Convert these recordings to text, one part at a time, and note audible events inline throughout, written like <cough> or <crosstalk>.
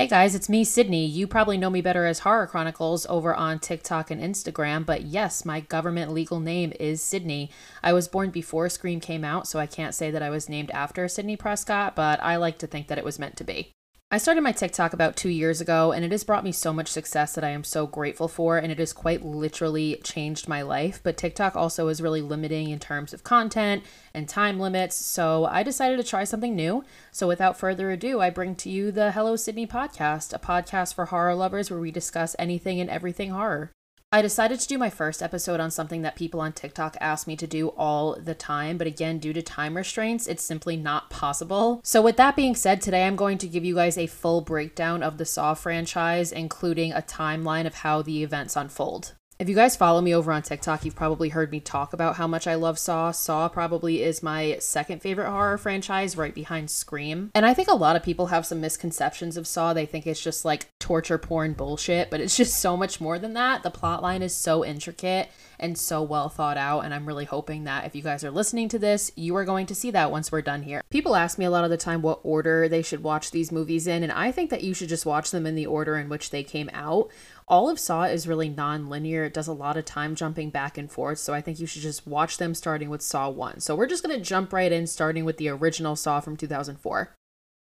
Hey guys, it's me, Sidney. You probably know me better as Horror Chronicles over on TikTok and Instagram, but yes, my government legal name is Sidney. I was born before Scream came out, so I can't say that I was named after Sidney Prescott, but I like to think that it was meant to be. I started my TikTok about two years ago, and it has brought me so much success that I am so grateful for, and it has quite literally changed my life. But TikTok also is really limiting in terms of content and time limits, so I decided to try something new. So without further ado, I bring to you the Hello Sidney podcast, a podcast for horror lovers where we discuss anything and everything horror. I decided to do my first episode on something that people on TikTok ask me to do all the time, but again, due to time restraints, it's simply not possible. So, with that being said, today I'm going to give you guys a full breakdown of the Saw franchise, including a timeline of how the events unfold. If you guys follow me over on TikTok, you've probably heard me talk about how much I love Saw. Saw probably is my second favorite horror franchise, right behind Scream. And I think a lot of people have some misconceptions of Saw. They think it's just like torture porn bullshit, but it's <laughs> just so much more than that. The plot line is so intricate and so well thought out. And I'm really hoping that if you guys are listening to this, you are going to see that once we're done here. People ask me a lot of the time what order they should watch these movies in, and I think that you should just watch them in the order in which they came out all of Saw is really non-linear. It does a lot of time jumping back and forth, so I think you should just watch them starting with Saw 1. So we're just going to jump right in starting with the original Saw from 2004.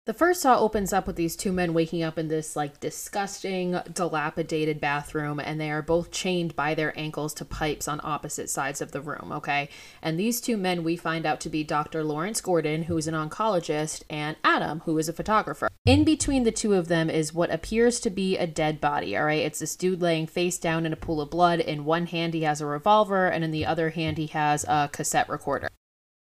The first saw opens up with these two men waking up in this like disgusting, dilapidated bathroom, and they are both chained by their ankles to pipes on opposite sides of the room, okay? And these two men we find out to be Dr. Lawrence Gordon, who is an oncologist, and Adam, who is a photographer. In between the two of them is what appears to be a dead body, all right? It's this dude laying face down in a pool of blood. In one hand, he has a revolver, and in the other hand, he has a cassette recorder.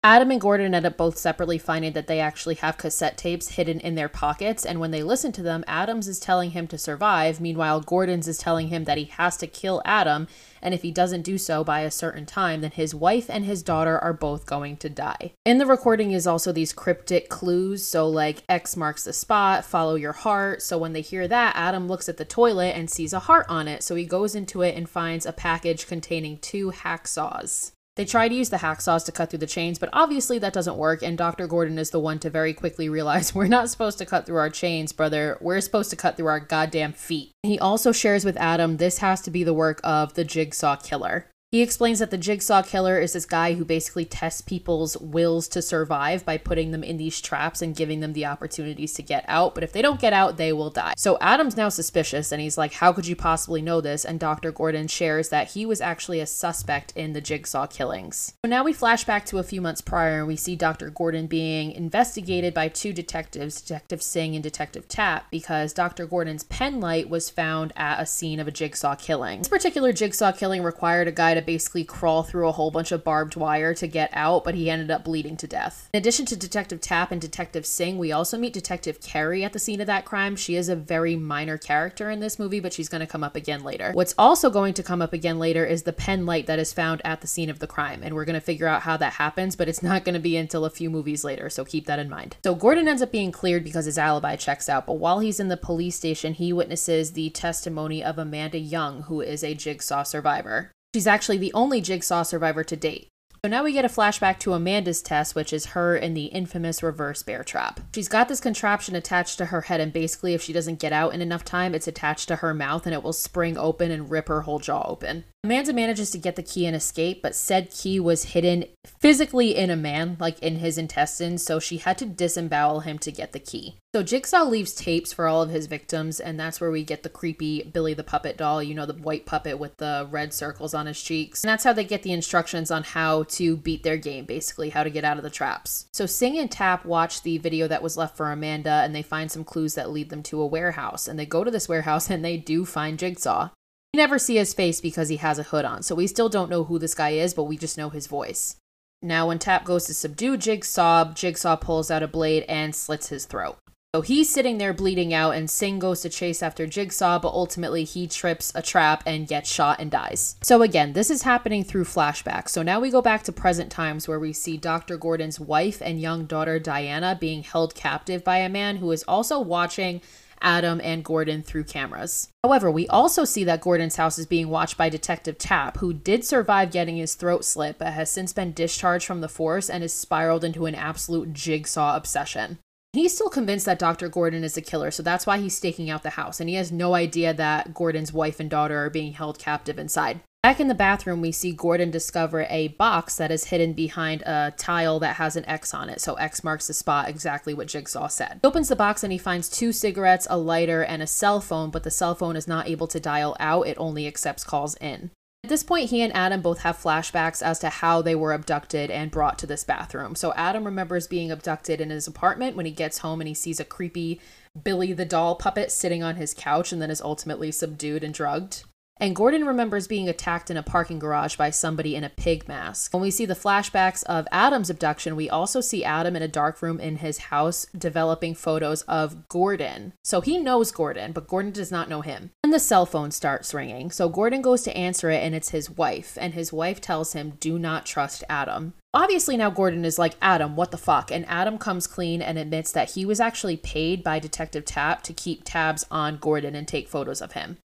Adam and Gordon end up both separately finding that they actually have cassette tapes hidden in their pockets, and when they listen to them, Adams is telling him to survive. Meanwhile, Gordon's is telling him that he has to kill Adam, and if he doesn't do so by a certain time, then his wife and his daughter are both going to die. In the recording is also these cryptic clues, so like X marks the spot, follow your heart. So when they hear that, Adam looks at the toilet and sees a heart on it, so he goes into it and finds a package containing two hacksaws. They try to use the hacksaws to cut through the chains, but obviously that doesn't work, and Dr. Gordon is the one to very quickly realize <laughs> we're not supposed to cut through our chains, brother. We're supposed to cut through our goddamn feet. He also shares with Adam this has to be the work of the Jigsaw Killer. He explains that the jigsaw killer is this guy who basically tests people's wills to survive by putting them in these traps and giving them the opportunities to get out. But if they don't get out, they will die. So Adam's now suspicious and he's like, How could you possibly know this? And Dr. Gordon shares that he was actually a suspect in the jigsaw killings. So now we flash back to a few months prior and we see Dr. Gordon being investigated by two detectives, Detective Sing and Detective Tapp, because Dr. Gordon's pen light was found at a scene of a jigsaw killing. This particular jigsaw killing required a guy to basically crawl through a whole bunch of barbed wire to get out, but he ended up bleeding to death. In addition to Detective Tapp and Detective Sing, we also meet Detective Kerry at the scene of that crime. She is a very minor character in this movie, but she's going to come up again later. What's also going to come up again later is the pen light that is found at the scene of the crime, and we're going to figure out how that happens, but it's not going to be until a few movies later, so keep that in mind. So Gordon ends up being cleared because his alibi checks out, but while he's in the police station, he witnesses the testimony of Amanda Young, who is a jigsaw survivor. She's actually the only jigsaw survivor to date. So now we get a flashback to Amanda's test, which is her in the infamous reverse bear trap. She's got this contraption attached to her head, and basically, if she doesn't get out in enough time, it's attached to her mouth and it will spring open and rip her whole jaw open. Amanda manages to get the key and escape, but said key was hidden physically in a man, like in his intestines, so she had to disembowel him to get the key. So Jigsaw leaves tapes for all of his victims, and that's where we get the creepy Billy the Puppet doll, you know, the white puppet with the red circles on his cheeks. And that's how they get the instructions on how to beat their game, basically, how to get out of the traps. So Sing and Tapp watch the video that was left for Amanda, and they find some clues that lead them to a warehouse. And they go to this warehouse <laughs> and they do find Jigsaw. Never see his face because he has a hood on, so we still don't know who this guy is, but we just know his voice. Now, when Tapp goes to subdue Jigsaw, Jigsaw pulls out a blade and slits his throat. So he's sitting there bleeding out, and Sing goes to chase after Jigsaw, but ultimately he trips a trap and gets shot and dies. So again, this is happening through flashbacks. So now we go back to present times where we see Dr. Gordon's wife and young daughter Diana being held captive by a man who is also watching Adam and Gordon through cameras. However, we also see that Gordon's house is being watched by Detective Tapp, who did survive getting his throat slit but has since been discharged from the force and has spiraled into an absolute jigsaw obsession. He's still convinced that Dr. Gordon is the killer, so that's why he's staking out the house, and he has no idea that Gordon's wife and daughter are being held captive inside. Back in the bathroom, we see Gordon discover a box that is hidden behind a tile that has an X on it. So X marks the spot, exactly what Jigsaw said. He opens the box and he finds two cigarettes, a lighter, and a cell phone, but the cell phone is not able to dial out, it only accepts calls in. At this point, he and Adam both have flashbacks as to how they were abducted and brought to this bathroom. So Adam remembers being abducted in his apartment when he gets home and he sees a creepy Billy the doll puppet sitting on his couch and then is ultimately subdued and drugged. And Gordon remembers being attacked in a parking garage by somebody in a pig mask. When we see the flashbacks of Adam's abduction, we also see Adam in a dark room in his house developing photos of Gordon. So he knows Gordon, but Gordon does not know him. And the cell phone starts ringing. So Gordon goes to answer it, and it's his wife. And his wife tells him, Do not trust Adam. Obviously, now Gordon is like, Adam, what the fuck? And Adam comes clean and admits that he was actually paid by Detective Tapp to keep tabs on Gordon and take photos of him.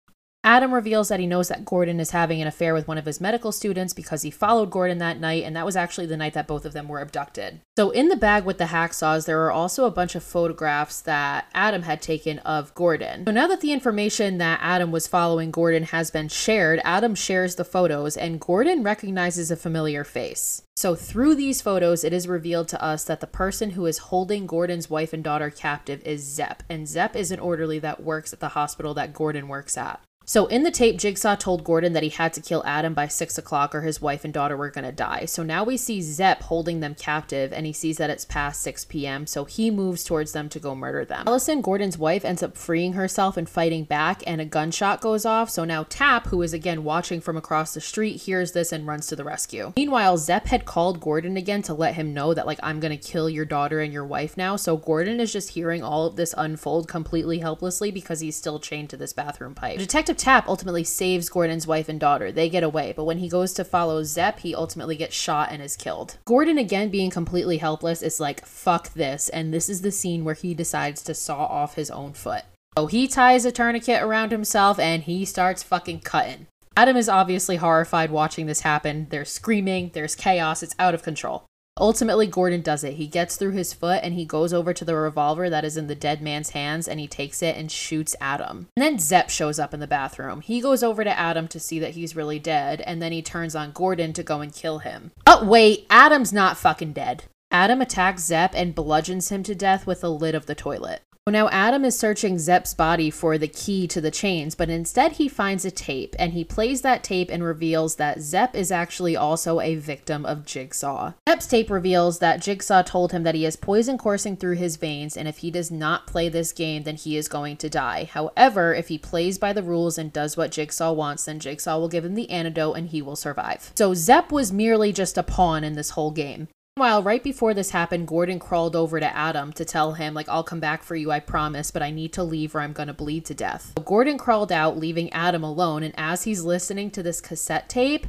Adam reveals that he knows that Gordon is having an affair with one of his medical students because he followed Gordon that night, and that was actually the night that both of them were abducted. So, in the bag with the hacksaws, there are also a bunch of photographs that Adam had taken of Gordon. So, now that the information that Adam was following Gordon has been shared, Adam shares the photos, and Gordon recognizes a familiar face. So, through these photos, it is revealed to us that the person who is holding Gordon's wife and daughter captive is Zep, and Zep is an orderly that works at the hospital that Gordon works at. So in the tape, Jigsaw told Gordon that he had to kill Adam by six o'clock or his wife and daughter were going to die. So now we see Zep holding them captive and he sees that it's past 6 p.m. So he moves towards them to go murder them. Allison, Gordon's wife, ends up freeing herself and fighting back and a gunshot goes off. So now Tapp, who is again watching from across the street, hears this and runs to the rescue. Meanwhile, Zep had called Gordon again to let him know that like, I'm going to kill your daughter and your wife now. So Gordon is just hearing all of this unfold completely helplessly because he's still chained to this bathroom pipe. Detective Tapp ultimately saves Gordon's wife and daughter. They get away, but when he goes to follow Zep, he ultimately gets shot and is killed. Gordon, again being completely helpless, is like, fuck this, and this is the scene where he decides to saw off his own foot. So he ties a tourniquet around himself and he starts fucking cutting. Adam is obviously horrified watching this happen. There's screaming, there's chaos, it's out of control. Ultimately, Gordon does it. He gets through his foot and he goes over to the revolver that is in the dead man's hands and he takes it and shoots Adam. And then Zep shows up in the bathroom. He goes over to Adam to see that he's really dead and then he turns on Gordon to go and kill him. Oh, wait, Adam's not fucking dead. Adam attacks Zep and bludgeons him to death with the lid of the toilet. Now, Adam is searching Zep's body for the key to the chains, but instead he finds a tape and he plays that tape and reveals that Zep is actually also a victim of Jigsaw. Zep's tape reveals that Jigsaw told him that he has poison coursing through his veins and if he does not play this game, then he is going to die. However, if he plays by the rules and does what Jigsaw wants, then Jigsaw will give him the antidote and he will survive. So Zep was merely just a pawn in this whole game. Meanwhile, right before this happened, Gordon crawled over to Adam to tell him, like, I'll come back for you, I promise, but I need to leave or I'm gonna bleed to death. So Gordon crawled out, leaving Adam alone, and as he's listening to this cassette tape,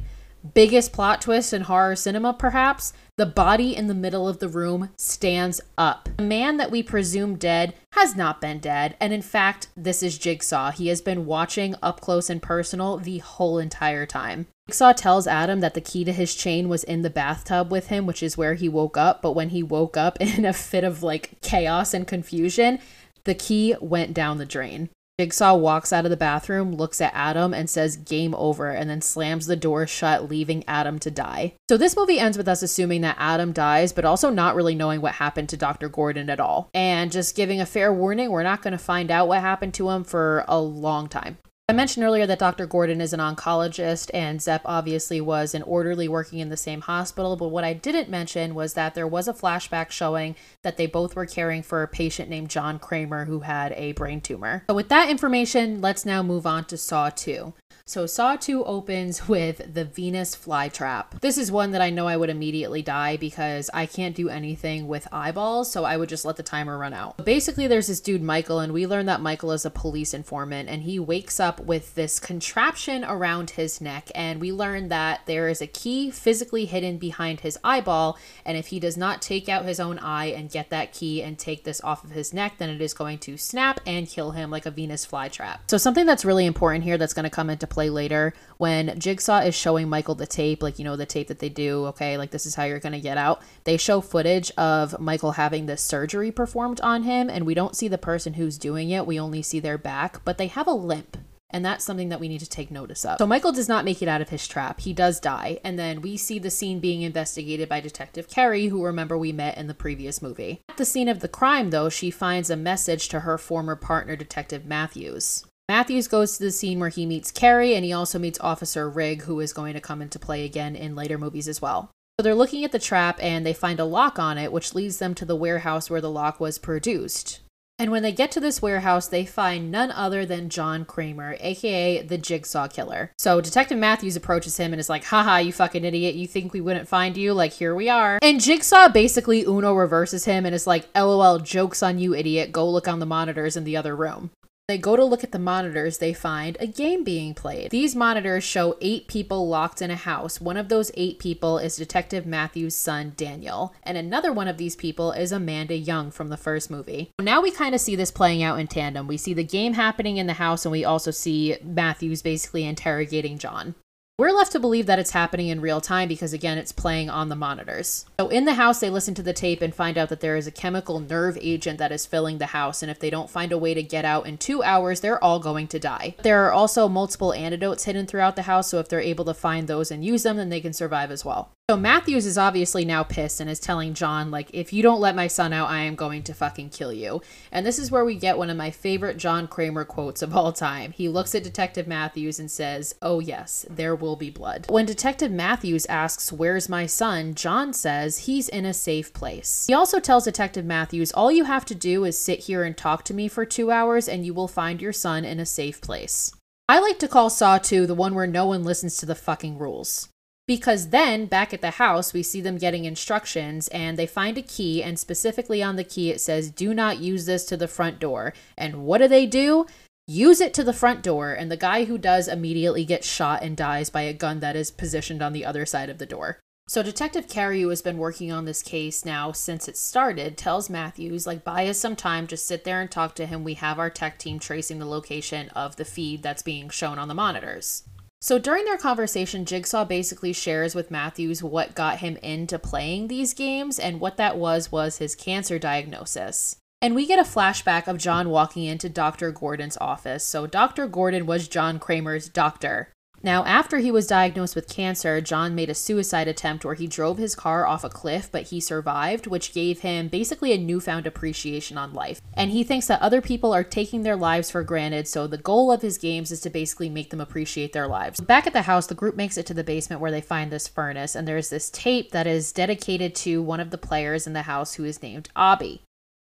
biggest plot twist in horror cinema, perhaps, the body in the middle of the room stands up. The man that we presume dead has not been dead, and in fact, this is Jigsaw. He has been watching up close and personal the whole entire time. Jigsaw tells Adam that the key to his chain was in the bathtub with him, which is where he woke up, but when he woke up <laughs> in a fit of like chaos and confusion, the key went down the drain. Jigsaw walks out of the bathroom, looks at Adam, and says game over, and then slams the door shut, leaving Adam to die. So, this movie ends with us assuming that Adam dies, but also not really knowing what happened to Dr. Gordon at all. And just giving a fair warning, we're not going to find out what happened to him for a long time. I mentioned earlier that Dr. Gordon is an oncologist and Zep obviously was an orderly working in the same hospital, but what I didn't mention was that there was a flashback showing that they both were caring for a patient named John Kramer who had a brain tumor. So with that information, let's now move on to Saw 2. So Saw 2 opens <laughs> with the Venus flytrap. This is one that I know I would immediately die because I can't do anything with eyeballs, so I would just let the timer run out. Basically, there's this dude Michael, and we learn that Michael is a police informant, and he wakes up with this contraption around his neck, and we learn that there is a key physically hidden behind his eyeball, and if he does not take out his own eye and get that key and take this off of his neck, then it is going to snap and kill him like a Venus flytrap. So something that's really important here that's going to come into play play later when Jigsaw is showing Michael the tape, like, you know, the tape that they do, okay, like this is how you're going to get out. They show footage of Michael having this surgery performed on him, and we don't see the person who's doing it. We only see their back, but they have a limp. And that's something that we need to take notice of. So Michael does not make it out of his trap. He does die. And then we see the scene being investigated by Detective Kerry, who remember we met in the previous movie. At the scene of the crime, though, she finds a message to her former partner, Detective Matthews. Matthews goes to the scene where he meets Kerry and he also meets Officer Rigg, who is going to come into play again in later movies as well. So they're looking at the trap and they find a lock on it, which leads them to the warehouse where the lock was produced. And when they get to this warehouse, they find none other than John Kramer, aka the Jigsaw Killer. So Detective Matthews approaches him and is like, haha, you fucking idiot. You think we wouldn't find you? Like, here we are. And Jigsaw basically Uno reverses him and is like, lol, joke's on you, idiot. Go look on the monitors in the other room. They go to look at the monitors, they find a game being played. These monitors show eight people locked in a house. One of those eight people is Detective Matthews' son, Daniel, and another one of these people is Amanda Young from the first movie. Now we kind of see this playing out in tandem. We see the game happening in the house, and we also see Matthews basically interrogating John. We're left to believe that it's happening in real time because, again, it's playing on the monitors. So, in the house, they listen to the tape and find out that there is a chemical nerve agent that is filling the house. And if they don't find a way to get out in two hours, they're all going to die. There are also multiple antidotes hidden throughout the house. So, if they're able to find those and use them, then they can survive as well. So Matthews is obviously now pissed and is telling John, like, if you don't let my son out, I am going to fucking kill you. And this is where we get one of my favorite John Kramer quotes of all time. He looks at Detective Matthews and says, Oh, yes, there will be blood. When Detective Matthews asks, Where's my son? John says, He's in a safe place. He also tells Detective Matthews, All you have to do is sit here and talk to me for two hours and you will find your son in a safe place. I like to call Saw 2 the one where no one listens to the fucking rules. Because then, back at the house, we see them getting instructions and they find a key, and specifically on the key it says, Do not use this to the front door. And what do they do? Use it to the front door, and the guy who does immediately gets shot and dies by a gun that is positioned on the other side of the door. So, Detective Kerry, who has been working on this case now since it started, tells Matthews, like, buy us some time, just sit there and talk to him. We have our tech team tracing the location of the feed that's being shown on the monitors. So during their conversation, Jigsaw basically shares with Matthews what got him into playing these games, and what that was was his cancer diagnosis. And we get a flashback of John walking into Dr. Gordon's office. So Dr. Gordon was John Kramer's doctor. Now, after he was diagnosed with cancer, John made a suicide attempt where he drove his car off a cliff, but he survived, which gave him basically a newfound appreciation on life. And he thinks that other people are taking their lives for granted, so the goal of his games is to basically make them appreciate their lives. Back at the house, the group makes it to the basement where they find this furnace, and there's this tape that is dedicated to one of the players in the house who is named Obi.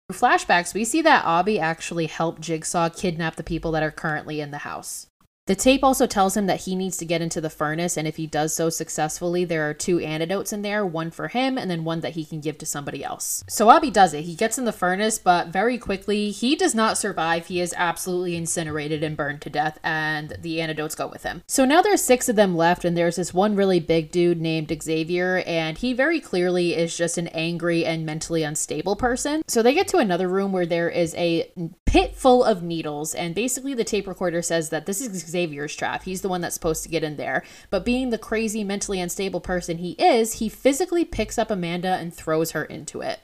Through flashbacks, we see that Obi actually helped Jigsaw kidnap the people that are currently in the house. The tape also tells him that he needs to get into the furnace, and if he does so successfully, there are two antidotes in there one for him and then one that he can give to somebody else. So Obi does it. He gets in the furnace, but very quickly, he does not survive. He is absolutely incinerated and burned to death, and the antidotes go with him. So now there's six of them left, and there's this one really big dude named Xavier, and he very clearly is just an angry and mentally unstable person. So they get to another room where there is a pit full of needles, and basically the tape recorder says that this is Xavier's trap. He's the one that's supposed to get in there. But being the crazy, mentally unstable person he is, he physically picks up Amanda and throws her into it.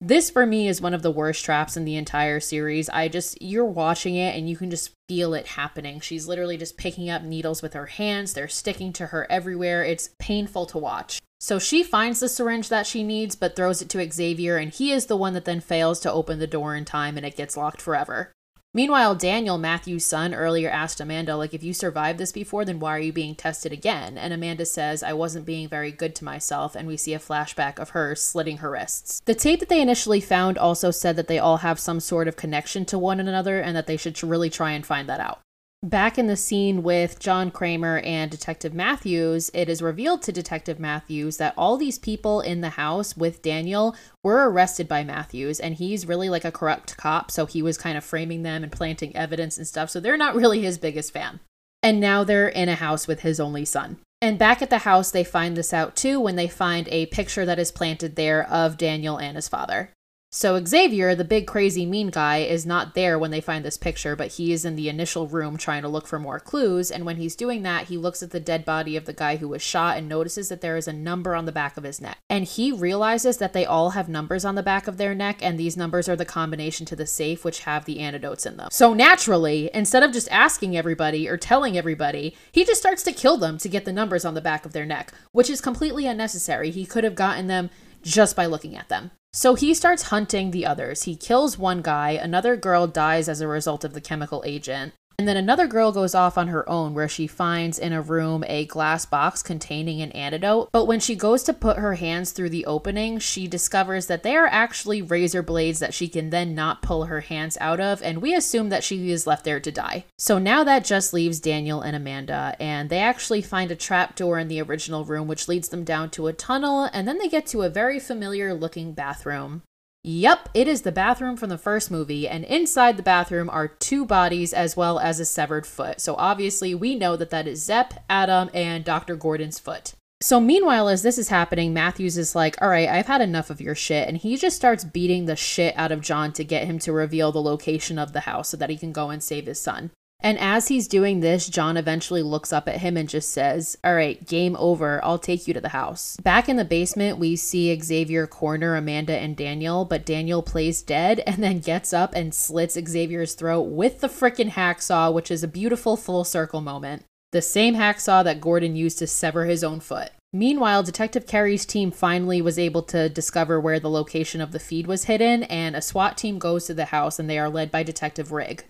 This for me is one of the worst traps in the entire series. I just, you're watching it and you can just feel it happening. She's literally just picking up needles with her hands, they're sticking to her everywhere. It's painful to watch. So she finds the syringe that she needs, but throws it to Xavier, and he is the one that then fails to open the door in time and it gets locked forever. Meanwhile, Daniel, Matthew's son, earlier asked Amanda, like, if you survived this before, then why are you being tested again? And Amanda says, I wasn't being very good to myself, and we see a flashback of her slitting her wrists. The tape that they initially found also said that they all have some sort of connection to one another and that they should really try and find that out. Back in the scene with John Kramer and Detective Matthews, it is revealed to Detective Matthews that all these people in the house with Daniel were arrested by Matthews, and he's really like a corrupt cop, so he was kind of framing them and planting evidence and stuff, so they're not really his biggest fan. And now they're in a house with his only son. And back at the house, they find this out too when they find a picture that is planted there of Daniel and his father. So Xavier, the big crazy mean guy, is not there when they find this picture, but he is in the initial room trying to look for more clues. And when he's doing that, he looks at the dead body of the guy who was shot and notices that there is a number on the back of his neck. And he realizes that they all have numbers on the back of their neck, and these numbers are the combination to the safe which have the antidotes in them. So naturally, instead of just asking everybody or telling everybody, he just starts to kill them to get the numbers on the back of their neck, which is completely unnecessary. He could have gotten them just by looking at them. So he starts hunting the others. He kills one guy, another girl dies as a result of the chemical agent. And then another girl goes off on her own where she finds in a room a glass box containing an antidote. But when she goes to put her hands through the opening, she discovers that they are actually razor blades that she can then not pull her hands out of. And we assume that she is left there to die. So now that just leaves Daniel and Amanda. And they actually find a trap door in the original room, which leads them down to a tunnel. And then they get to a very familiar looking bathroom. Yep, it is the bathroom from the first movie, and inside the bathroom are two bodies as well as a severed foot. So obviously, we know that that is Zep, Adam, and Dr. Gordon's foot. So, meanwhile, as this is happening, Matthews is like, All right, I've had enough of your shit. And he just starts beating the shit out of John to get him to reveal the location of the house so that he can go and save his son. And as he's doing this, John eventually looks up at him and just says, All right, game over. I'll take you to the house. Back in the basement, we see Xavier corner Amanda and Daniel, but Daniel plays dead and then gets up and slits Xavier's throat with the frickin' hacksaw, which is a beautiful full circle moment. The same hacksaw that Gordon used to sever his own foot. Meanwhile, Detective Kerry's team finally was able to discover where the location of the feed was hidden, and a SWAT team goes to the house and they are led by Detective Rigg.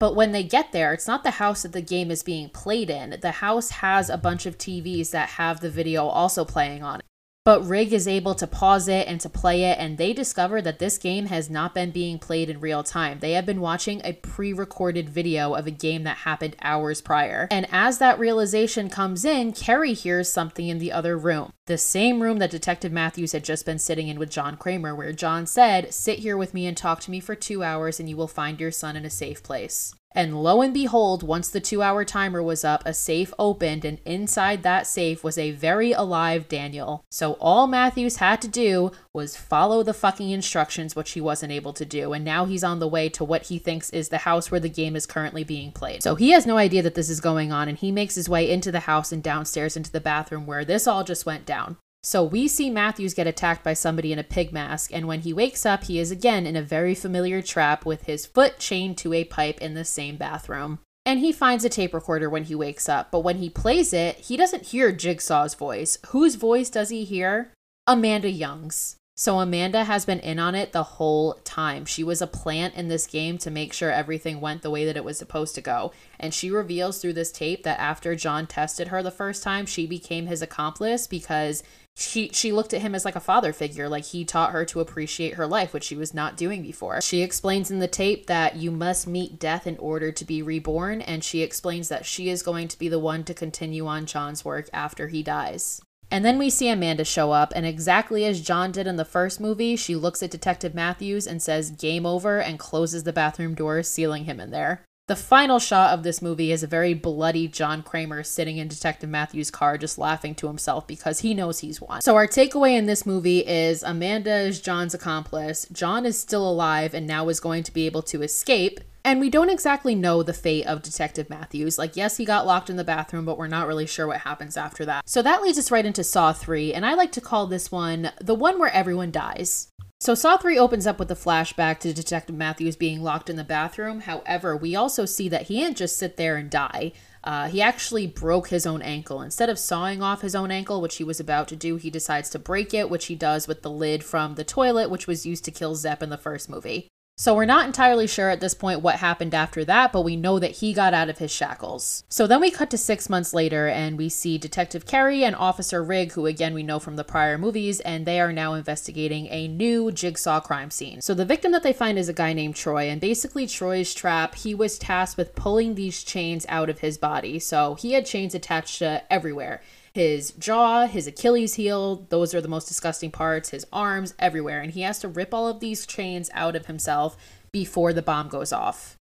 But when they get there, it's not the house that the game is being played in. The house has a bunch of TVs that have the video also playing on it. But Rigg is able to pause it and to play it, and they discover that this game has not been being played in real time. They have been watching a pre recorded video of a game that happened hours prior. And as that realization comes in, Kerry hears something in the other room. The same room that Detective Matthews had just been sitting in with John Kramer, where John said, Sit here with me and talk to me for two hours, and you will find your son in a safe place. And lo and behold, once the two hour timer was up, a safe opened, and inside that safe was a very alive Daniel. So all Matthews had to do was follow the fucking instructions, which he wasn't able to do. And now he's on the way to what he thinks is the house where the game is currently being played. So he has no idea that this is going on, and he makes his way into the house and downstairs into the bathroom where this all just went down. So we see Matthews get attacked by somebody in a pig mask, and when he wakes up, he is again in a very familiar trap with his foot chained to a pipe in the same bathroom. And he finds a tape recorder when he wakes up, but when he plays it, he doesn't hear Jigsaw's voice. Whose voice does he hear? Amanda Young's. So Amanda has been in on it the whole time. She was a plant in this game to make sure everything went the way that it was supposed to go. And she reveals through this tape that after John tested her the first time, she became his accomplice because she she looked at him as like a father figure like he taught her to appreciate her life which she was not doing before she explains in the tape that you must meet death in order to be reborn and she explains that she is going to be the one to continue on John's work after he dies and then we see Amanda show up, and exactly as John did in the first movie, she looks at Detective Matthews and says, Game over, and closes the bathroom door, sealing him in there. The final shot of this movie is a very bloody John Kramer sitting in Detective Matthews' car just laughing to himself because he knows he's won. So, our takeaway in this movie is Amanda is John's accomplice. John is still alive and now is going to be able to escape. And we don't exactly know the fate of Detective Matthews. Like, yes, he got locked in the bathroom, but we're not really sure what happens after that. So that leads us right into Saw 3, and I like to call this one the one where everyone dies. So Saw 3 opens up with a flashback to Detective Matthews being locked in the bathroom. However, we also see that he didn't just sit there and die. Uh, he actually broke his own ankle. Instead of sawing off his own ankle, which he was about to do, he decides to break it, which he does with the lid from the toilet, which was used to kill Zep in the first movie. So we're not entirely sure at this point what happened after that, but we know that he got out of his shackles. So then we cut to six months later and we see Detective Kerry and Officer Rigg, who again we know from the prior movies, and they are now investigating a new jigsaw crime scene. So the victim that they find is a guy named Troy, and basically Troy's trap, he was tasked with pulling these chains out of his body. So he had chains attached to everywhere his jaw, his Achilles heel, those are the most disgusting parts, his arms, everywhere. And he has to rip all of these chains out of himself before the bomb goes off.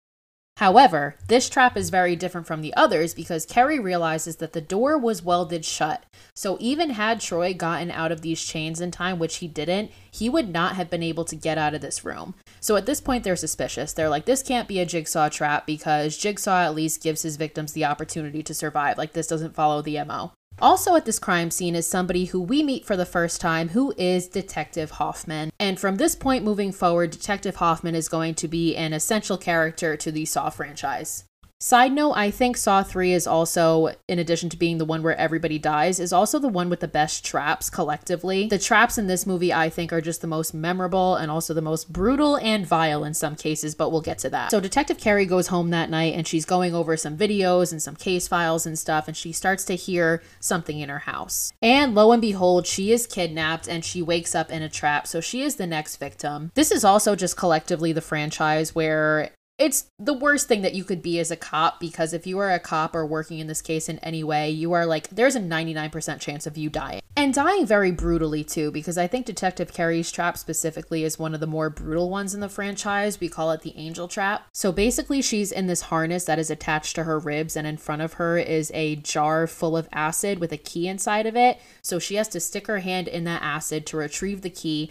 However, this trap is very different from the others because Kerry realizes that the door was welded shut. So even had Troy gotten out of these chains in time, which he didn't, he would not have been able to get out of this room. So at this point, they're suspicious. They're like, this can't be a jigsaw trap because Jigsaw at least gives his victims the opportunity to survive. Like, this doesn't follow the MO. Also at this crime scene is somebody who we meet for the first time, who is Detective Hoffman. And from this point moving forward, Detective Hoffman is going to be an essential character to the Saw franchise. Side note, I think Saw 3 is also, in addition to being the one where everybody dies, is also the one with the best traps collectively. The traps in this movie, I think, are just the most memorable and also the most brutal and vile in some cases, but we'll get to that. So, Detective Kerry goes home that night and she's going over some videos and some case files and stuff, and she starts to hear something in her house. And lo and behold, she is kidnapped and she wakes up in a trap, so she is the next victim. This is also just collectively the franchise where it's the worst thing that you could be as a cop because if you are a cop or working in this case in any way, you are like, there's a 99% chance of you dying. And dying very brutally too, because I think Detective Kerry's trap specifically is one of the more brutal ones in the franchise. We call it the angel trap. So basically, she's in this harness that is attached to her ribs, and in front of her is a jar full of acid with a key inside of it. So she has to stick her hand in that acid to retrieve the key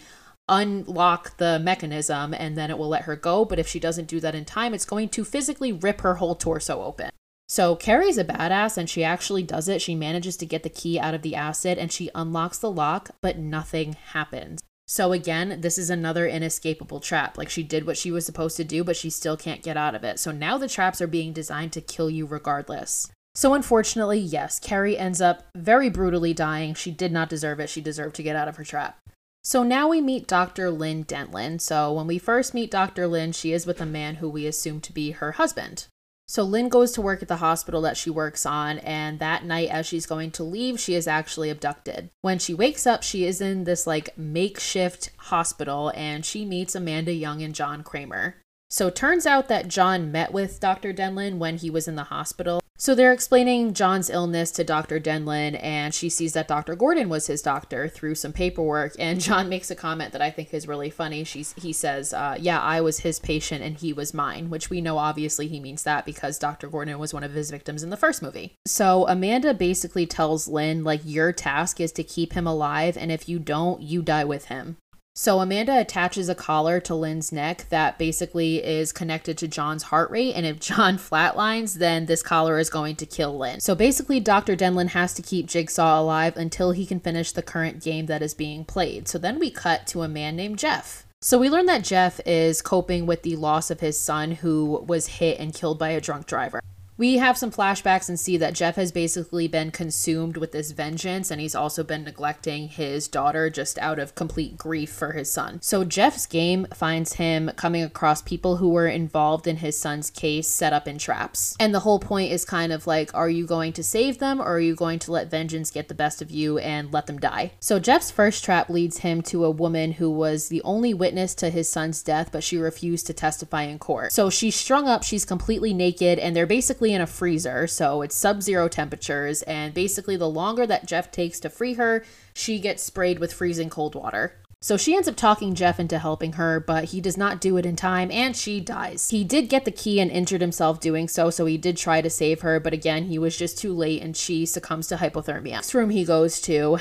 unlock the mechanism and then it will let her go. But if she doesn't do that in time, it's going to physically rip her whole torso open. So Kerry's a badass and she actually does it. She manages to get the key out of the acid and she unlocks the lock, but nothing happens. So again, this is another inescapable trap. Like she did what she was supposed to do, but she still can't get out of it. So now the traps are being designed to kill you regardless. So unfortunately, yes, Carrie ends up very brutally dying. She did not deserve it. She deserved to get out of her trap. So now we meet Dr. Lynn Denlon. So when we first meet Dr. Lynn, she is with a man who we assume to be her husband. So Lynn goes to work at the hospital that she works on, and that night, as she's going to leave, she is actually abducted. When she wakes up, she is in this like makeshift hospital and she meets Amanda Young and John Kramer. So turns out that John met with Dr. Denlon when he was in the hospital. So they're explaining John's illness to Dr. Denlon, and she sees that Dr. Gordon was his doctor through some paperwork. And <laughs> John makes a comment that I think is really funny. She's, he says, uh, Yeah, I was his patient and he was mine, which we know obviously he means that because Dr. Gordon was one of his victims in the first movie. So Amanda basically tells Lynn, like, your task is to keep him alive, and if you don't, you die with him. So Amanda attaches a collar to Lynn's neck that basically is connected to John's heart rate. And if <laughs> John flatlines, then this collar is going to kill Lynn. So basically, Dr. Denlon has to keep Jigsaw alive until he can finish the current game that is being played. So then we cut to a man named Jeff. So we learn that Jeff is coping with the loss of his son who was hit and killed by a drunk driver we have some flashbacks and see that Jeff has basically been consumed with this vengeance and he's also been neglecting his daughter just out of complete grief for his son. So Jeff's game finds him coming across people who were involved in his son's case set up in traps. And the whole point is kind of like are you going to save them or are you going to let vengeance get the best of you and let them die? So Jeff's first trap leads him to a woman who was the only witness to his son's death but she refused to testify in court. So she's strung up, she's completely naked and they're basically basically in a freezer, so it's sub zero temperatures. And basically, the longer that Jeff takes to free her, she gets sprayed with freezing cold water. So she ends up talking Jeff into helping her, but he does not do it in time and she dies. He did get the key and injured himself doing so, so he did try to save her, but again, he was just too late and she succumbs to hypothermia. Next room he goes to.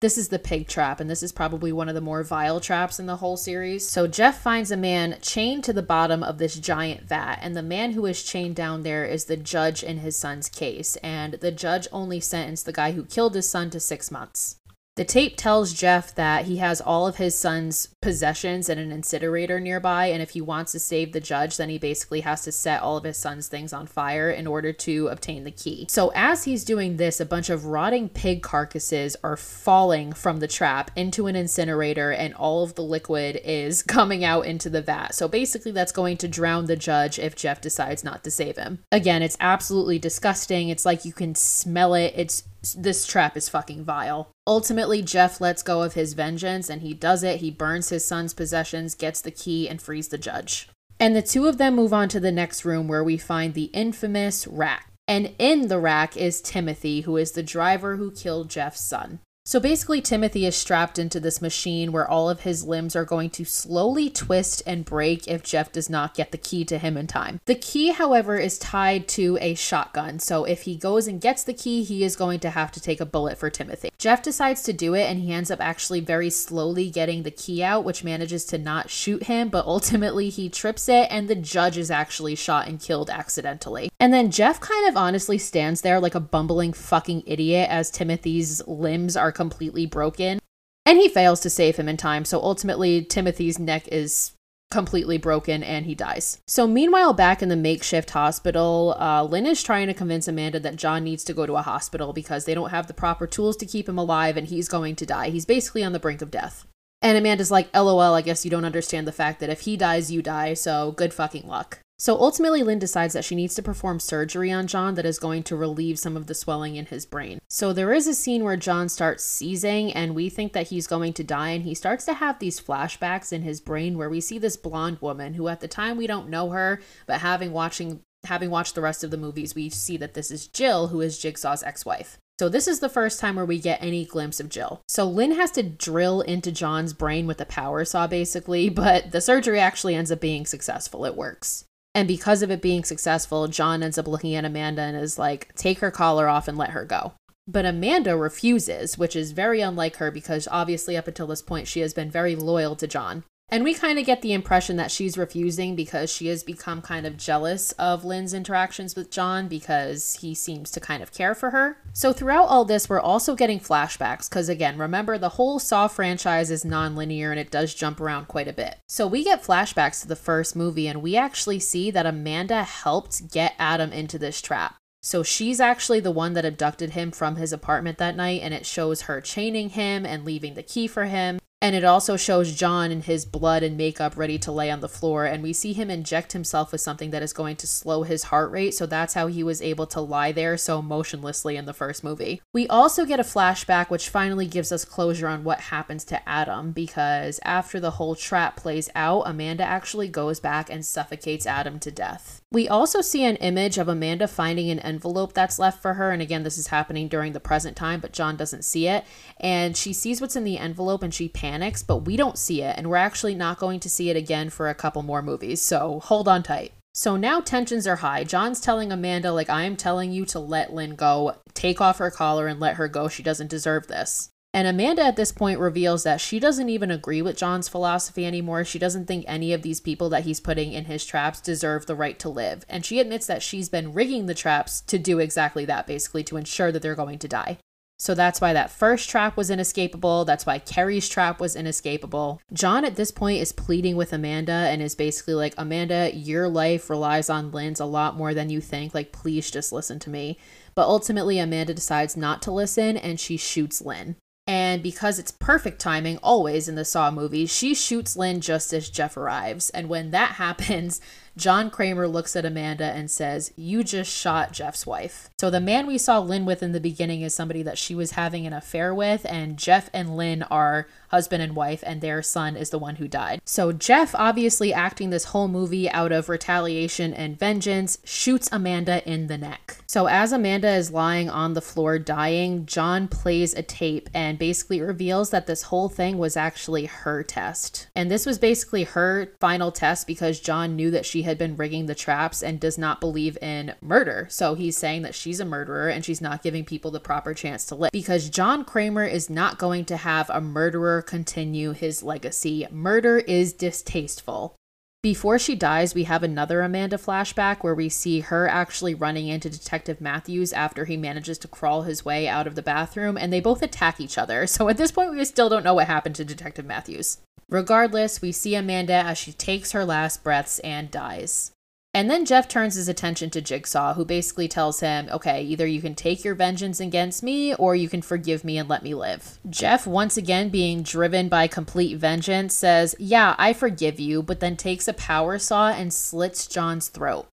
This is the pig trap, and this is probably one of the more vile traps in the whole series. So, Jeff finds a man chained to the bottom of this giant vat, and the man who is chained down there is the judge in his son's case. And the judge only sentenced the guy who killed his son to six months. The tape tells Jeff that he has all of his son's possessions in an incinerator nearby, and if he wants to save the judge, then he basically has to set all of his son's things on fire in order to obtain the key. So, as he's doing this, a bunch of rotting pig carcasses are falling from the trap into an incinerator, and all of the liquid is <laughs> coming out into the vat. So, basically, that's going to drown the judge if Jeff decides not to save him. Again, it's absolutely disgusting. It's like you can smell it. It's this trap is fucking vile. Ultimately, Jeff lets go of his vengeance and he does it. He burns his son's possessions, gets the key, and frees the judge. And the two of them move on to the next room where we find the infamous rack. And in the rack is Timothy, who is the driver who killed Jeff's son. So basically, Timothy is strapped into this machine where all of his limbs are going to slowly twist and break if Jeff does not get the key to him in time. The key, however, is tied to a shotgun. So if he goes and gets the key, he is going to have to take a bullet for Timothy. Jeff decides to do it and he ends up actually very slowly getting the key out, which manages to not shoot him, but ultimately he trips it and the judge is actually shot and killed accidentally. And then Jeff kind of honestly stands there like a bumbling fucking idiot as Timothy's limbs are completely broken. And he fails to save him in time, so ultimately Timothy's neck is completely broken and he dies. So, meanwhile, back in the makeshift hospital, uh, Lynn is trying to convince Amanda that John needs to go to a hospital because they don't have the proper tools to keep him alive and he's going to die. He's basically on the brink of death. And Amanda's like, LOL, I guess you don't understand the fact that if he dies, you die, so good fucking luck. So ultimately, Lynn decides that she needs to perform surgery on John that is going to relieve some of the swelling in his brain. So there is a scene where John starts seizing, and we think that he's going to die, and he starts to have these flashbacks in his brain where we see this blonde woman who, at the time, we don't know her, but having watching having watched the rest of the movies, we see that this is Jill, who is Jigsaw's ex-wife. So this is the first time where we get any glimpse of Jill. So Lynn has to drill into John's brain with a power saw basically, <laughs> but the surgery actually ends up being successful. It works. And because of it being successful, John ends up looking at Amanda and is like, take her collar off and let her go. But Amanda refuses, which is very unlike her because obviously up until this point she has been very loyal to John. And we kind of get the impression that she's refusing because she has become kind of jealous of Lynn's interactions with John because he seems to kind of care for her. So, throughout all this, we're also getting flashbacks because, again, remember the whole Saw franchise is non linear and it does jump around quite a bit. So, we get flashbacks to the first movie and we actually see that Amanda helped get Adam into this trap. So she's actually the one that abducted him from his apartment that night, and it shows her chaining him and leaving the key for him. And it also shows John in his blood and makeup ready to lay on the floor. And we see him inject himself with something that is going to slow his heart rate. So that's how he was able to lie there so motionlessly in the first movie. We also get a flashback, which finally gives us closure on what happens to Adam. Because after the whole trap plays out, Amanda actually goes back and suffocates Adam to death. We also see an image of Amanda finding an envelope that's left for her. And again, this is happening during the present time, but John doesn't see it. And she sees what's in the envelope and she panics, but we don't see it. And we're actually not going to see it again for a couple more movies. So hold on tight. So now tensions are high. John's telling Amanda, like, I am telling you to let Lynn go. Take off her collar and let her go. She doesn't deserve this. And Amanda at this point reveals that she doesn't even agree with John's philosophy anymore. She doesn't think any of these people that he's putting in his traps deserve the right to live. And she admits that she's been rigging the traps to do exactly that, basically, to ensure that they're going to die. So that's why that first trap was inescapable. That's why Kerry's trap was inescapable. John at this point is pleading with Amanda and is basically like, Amanda, your life relies on Lynn's a lot more than you think. Like, please just listen to me. But ultimately, Amanda decides not to listen and she shoots Lynn. And because it's perfect timing, always in the Saw movies, she shoots Lynn just as Jeff arrives. And when that <laughs> happens, John Kramer looks at Amanda and says, You just shot Jeff's wife. So the man we saw Lynn with in the beginning is somebody that she was having an affair with, and Jeff and Lynn are husband and wife, and their son is the one who died. So Jeff, obviously acting this whole movie out of retaliation and vengeance, shoots Amanda in the neck. So as Amanda is lying on the floor dying, John plays a tape and basically reveals that this whole thing was actually her test. And this was basically her final test because John knew that she had been rigging the traps and does not believe in murder. So he's saying that she's a murderer and she's not giving people the proper chance to live because John Kramer is not going to have a murderer continue his legacy. Murder is distasteful. Before she dies, we have another Amanda flashback where we see her actually running into Detective Matthews after he manages to crawl his way out of the bathroom, and they both attack each other. So at this point, we still don't know what happened to Detective Matthews. Regardless, we see Amanda as she takes her last breaths and dies. And then Jeff turns his attention to Jigsaw, who basically tells him, okay, either you can take your vengeance against me or you can forgive me and let me live. Jeff, once again being driven by complete vengeance, says, yeah, I forgive you, but then takes a power saw and slits John's throat.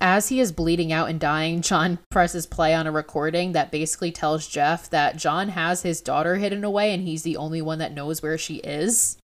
As he is bleeding out and dying, John <laughs> presses play on a recording that basically tells Jeff that John has his daughter hidden away and he's the only one that knows where she is.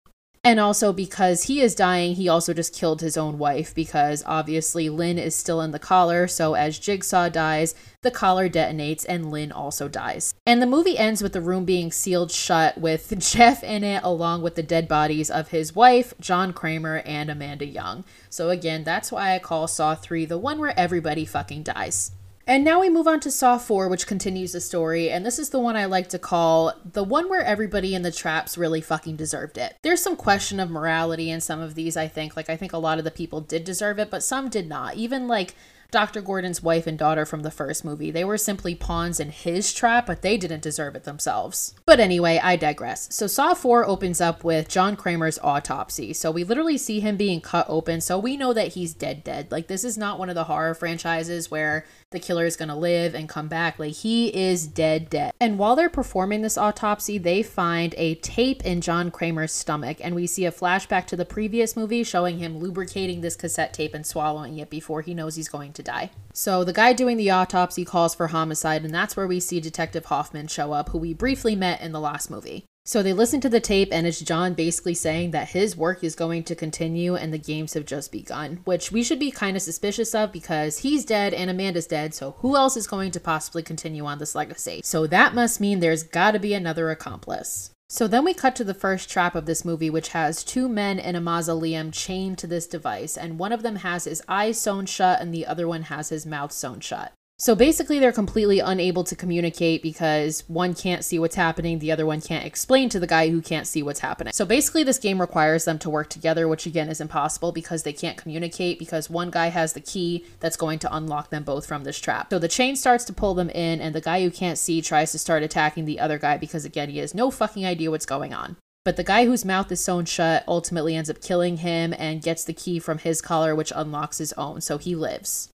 And also because he is dying, he also just killed his own wife because obviously Lynn is still in the collar. So as Jigsaw dies, the collar detonates and Lynn also dies. And the movie ends with the room being sealed shut with <laughs> Jeff in it along with the dead bodies of his wife, John Kramer, and Amanda Young. So again, that's why I call Saw 3 the one where everybody fucking dies. And now we move on to Saw 4, which continues the story, and this is the one I like to call the one where everybody in the traps really fucking deserved it. There's some question of morality in some of these, I think. Like, I think a lot of the people did deserve it, but some did not. Even like Dr. Gordon's wife and daughter from the first movie. They were simply pawns in his trap, but they didn't deserve it themselves. But anyway, I digress. So Saw 4 opens up with John Kramer's autopsy. So we literally see him being cut open, so we know that he's dead dead. Like this is not one of the horror franchises where the killer is going to live and come back. Like he is dead, dead. And while they're performing this autopsy, they find a tape in John Kramer's stomach. And we see a flashback to the previous movie showing him lubricating this cassette tape and swallowing it before he knows he's going to die. So the guy doing the autopsy calls for homicide, and that's where we see Detective Hoffman show up, who we briefly met in the last movie. So they listen to the tape, and it's John basically saying that his work is going to continue and the games have just begun, which we should be kind of suspicious of because he's dead and Amanda's dead, so who else is going to possibly continue on this legacy? So that must mean there's gotta be another accomplice. So then we cut to the first trap of this movie, which has two men in a mausoleum chained to this device, and one of them has his eyes sewn shut and the other one has his mouth sewn shut. So basically, they're completely unable to communicate because one can't see what's happening, the other one can't explain to the guy who can't see what's happening. So basically, this game requires them to work together, which again is impossible because they can't communicate because one guy has the key that's going to unlock them both from this trap. So the chain starts to pull them in, and the guy who can't see tries to start attacking the other guy because again, he has no fucking idea what's going on. But the guy whose mouth is sewn shut ultimately ends up killing him and gets the key from his collar, which unlocks his own, so he lives.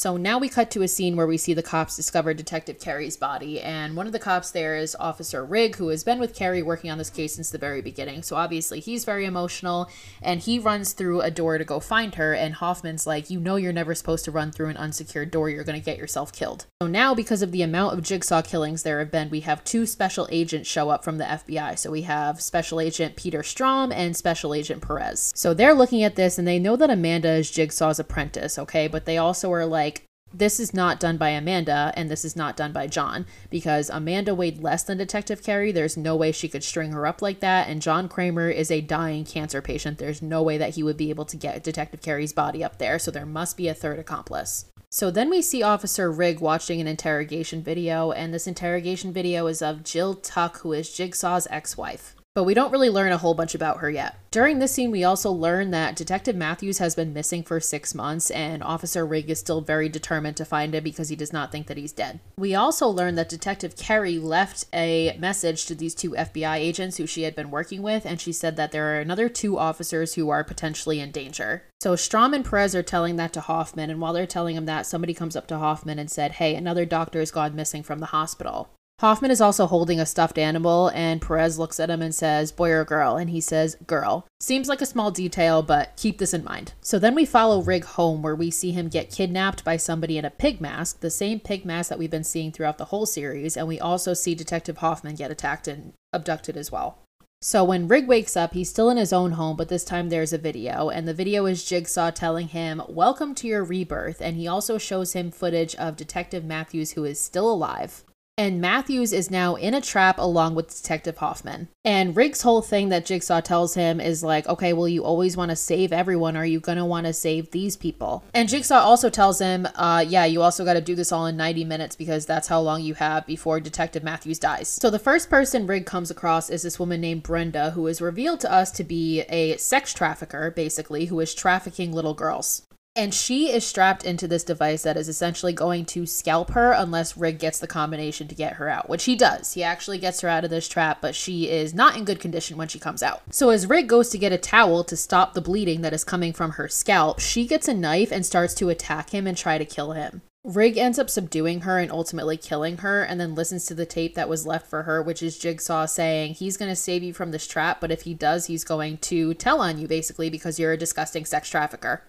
So now we cut to a scene where we see the cops discover Detective Kerry's body, and one of the cops there is Officer Rigg, who has been with Kerry working on this case since the very beginning. So obviously he's very emotional, and he runs through a door to go find her, and Hoffman's like, You know, you're never supposed to run through an unsecured door, you're gonna get yourself killed. So now, because of the amount of jigsaw killings there have been, we have two special agents show up from the FBI. So we have Special Agent Peter Strahm and Special Agent Perez. So they're looking at this, and they know that Amanda is Jigsaw's apprentice, okay, but they also are like, this is not done by Amanda and this is not done by John because Amanda weighed less than Detective Kerry. There's no way she could string her up like that. And John Kramer is a dying cancer patient. There's no way that he would be able to get Detective Kerry's body up there. So there must be a third accomplice. So then we see Officer Rigg watching an interrogation video, and this interrogation video is of Jill Tuck, who is Jigsaw's ex wife but we don't really learn a whole bunch about her yet. During this scene, we also learn that Detective Matthews has been missing for six months, and Officer Rigg is still very determined to find him because he does not think that he's dead. We also learn that Detective Kerry left a message to these two FBI agents who she had been working with, and she said that there are another two officers who are potentially in danger. So Strahm and Perez are telling that to Hoffman, and while they're telling him that, somebody comes up to Hoffman and said, Hey, another doctor has gone missing from the hospital. Hoffman is also holding a stuffed animal, and Perez looks at him and says, Boy or girl? And he says, Girl. Seems like a small detail, but keep this in mind. So then we follow Rigg home, where we see him get kidnapped by somebody in a pig mask, the same pig mask that we've been seeing throughout the whole series, and we also see Detective Hoffman get attacked and abducted as well. So when Rigg wakes up, he's still in his own home, but this time there's a video, and the video is Jigsaw telling him, Welcome to your rebirth, and he also shows him footage of Detective Matthews, who is still alive and Matthews is now in a trap along with Detective Hoffman. And Rigg's whole thing that Jigsaw tells him is like, okay, well, you always want to save everyone. Are you going to want to save these people? And Jigsaw also tells him, uh, yeah, you also got to do this all in 90 minutes because that's how long you have before Detective Matthews dies. So the first person Rigg comes across is this woman named Brenda, who is revealed to us to be a sex trafficker, basically, who is trafficking little girls. And she is strapped into this device that is essentially going to scalp her unless Rigg gets the combination to get her out, which he does. He actually gets her out of this trap, but she is not in good condition when she comes out. So as Rigg goes to get a towel to stop the bleeding that is coming from her scalp, she gets a knife and starts to attack him and try to kill him. Rigg ends up subduing her and ultimately killing her, and then listens to the tape that was left for her, which is Jigsaw saying he's going to save you from this trap, but if he does, he's going to tell on you basically because you're a disgusting sex trafficker.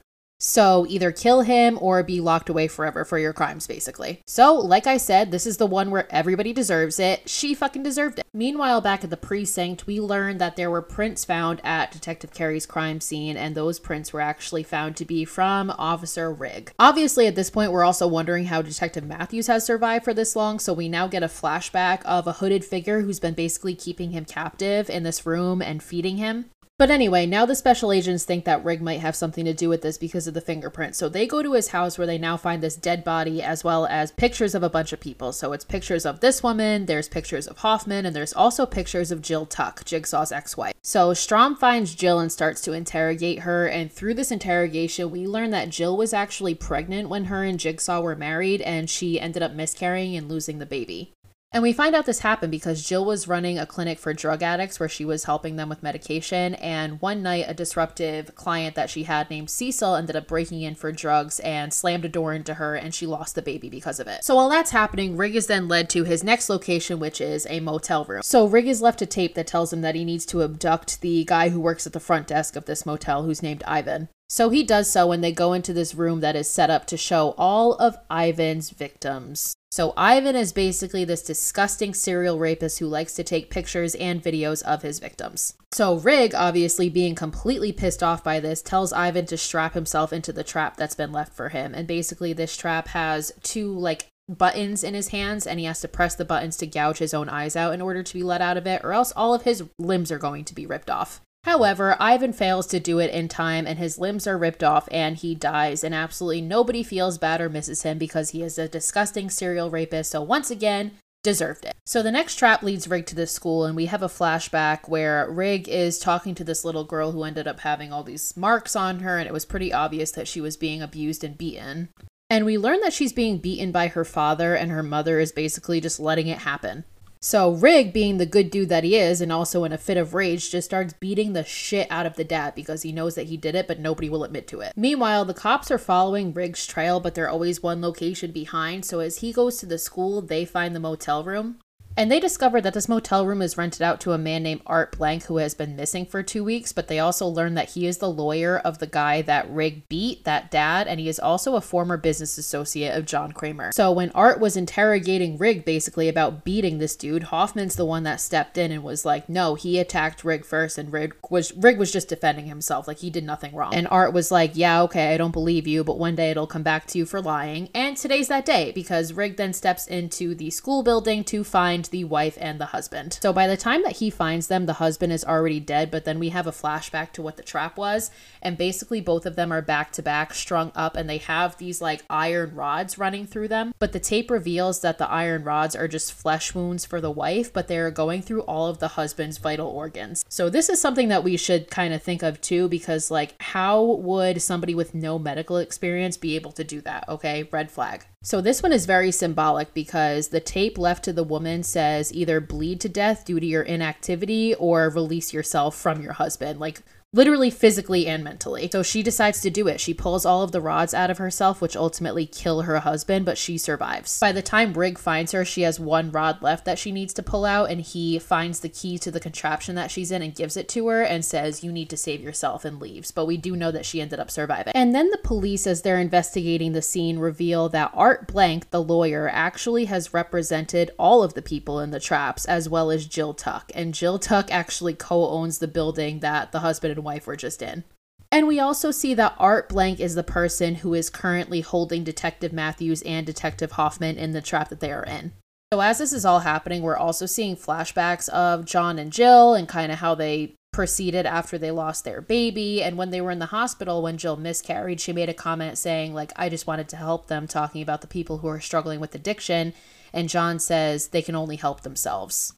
So either kill him or be locked away forever for your crimes, basically. So, like I said, this is the one where everybody deserves it. She fucking deserved it. Meanwhile, back at the precinct, we learned that there were prints found at Detective Kerry's crime scene, and those prints were actually found to be from Officer Rigg. Obviously, at this point, we're also wondering how Detective Matthews has survived for this long, so we now get a flashback of a hooded figure who's been basically keeping him captive in this room and feeding him. But anyway, now the special agents think that Rigg might have something to do with this because of the fingerprint. So they go to his house where they now find this dead body as well as pictures of a bunch of people. So it's pictures of this woman, there's pictures of Hoffman, and there's also pictures of Jill Tuck, Jigsaw's ex wife. So Strahm finds Jill and starts to interrogate her. And through this interrogation, we learn that Jill was actually pregnant when her and Jigsaw were married and she ended up miscarrying and losing the baby. And we find out this happened because Jill was running a clinic for drug addicts where she was helping them with medication. And one night, a disruptive client that she had named Cecil ended up breaking in for drugs and slammed a door into her, and she lost the baby because of it. So while that's happening, Rigg is then led to his next location, which is a motel room. So Rigg is left a tape that tells him that he needs to abduct the guy who works at the front desk of this motel, who's named Ivan. So he does so when they go into this room that is set up to show all of Ivan's victims. So Ivan is basically this disgusting serial rapist who likes to take pictures and videos of his victims. So Rigg, obviously being completely pissed off by this, tells Ivan to strap himself into the trap that's been left for him. And basically this trap has two like buttons in his hands and he has to press the buttons to gouge his own eyes out in order to be let out of it or else all of his limbs are going to be ripped off. However, Ivan fails to do it in time and his limbs are ripped off and he dies, and absolutely nobody feels bad or misses him because he is a disgusting serial rapist. So, once again, deserved it. So the next trap leads Rigg to this school, and we have a flashback where Rigg is talking to this little girl who ended up having all these marks on her, and it was pretty obvious that she was being abused and beaten. And we learn that she's being beaten by her father, and her mother is basically just letting it happen. So Rigg, being the good dude that he is, and also in a fit of rage, just starts beating the shit out of the dad because he knows that he did it, but nobody will admit to it. Meanwhile, the cops are following Rigg's trail, but they're always one location behind. So as he goes to the school, they find the motel room. And they discover that this motel room is rented out to a man named Art Blank who has been missing for two weeks, but they also learn that he is the lawyer of the guy that Rigg beat, that dad, and he is also a former business associate of John Kramer. So when Art was interrogating Rigg basically about beating this dude, Hoffman's the one that stepped in and was like, no, he attacked Rigg first, and Rigg was Rigg was just defending himself, like he did nothing wrong. And Art was like, yeah, okay, I don't believe you, but one day it'll come back to you for lying. And today's that day because Rigg then steps into the school building to find find the wife and the husband. So by the time that he finds them, the husband is already dead, but then we have a flashback to what the trap was. And basically, both of them are back to back, strung up, and they have these like iron rods running through them. But the tape reveals that the iron rods are just flesh wounds for the wife, but they're going through all of the husband's vital organs. So this is something that we should kind of think of too, because like, how would somebody with no medical experience be able to do that? Okay, red flag. So this one is very symbolic because the tape left to the woman says either bleed to death due to your inactivity or release yourself from your husband. Like literally physically and mentally. So she decides to do it. She pulls all of the rods out of herself, which ultimately kill her husband, but she survives. By the time Rigg finds her, she has one rod left that she needs to pull out, and he finds the key to the contraption that she's in and gives it to her and says, You need to save yourself and leaves. But we do know that she ended up surviving. And then the police, as they're investigating the scene, reveal that Art Blank, the lawyer, actually has represented all of the people in the traps, as well as Jill Tuck. And Jill Tuck actually co owns the building that the husband and wife were just in. And we also see that Art Blank is the person who is currently holding Detective Matthews and Detective Hoffman in the trap that they are in. So, as this is all happening, we're also seeing flashbacks of John and Jill and kind of how they proceeded after they lost their baby. And when they were in the hospital, when Jill miscarried, she made a comment saying, like, I just wanted to help them, talking about the people who are struggling with addiction. And John says they can only help themselves.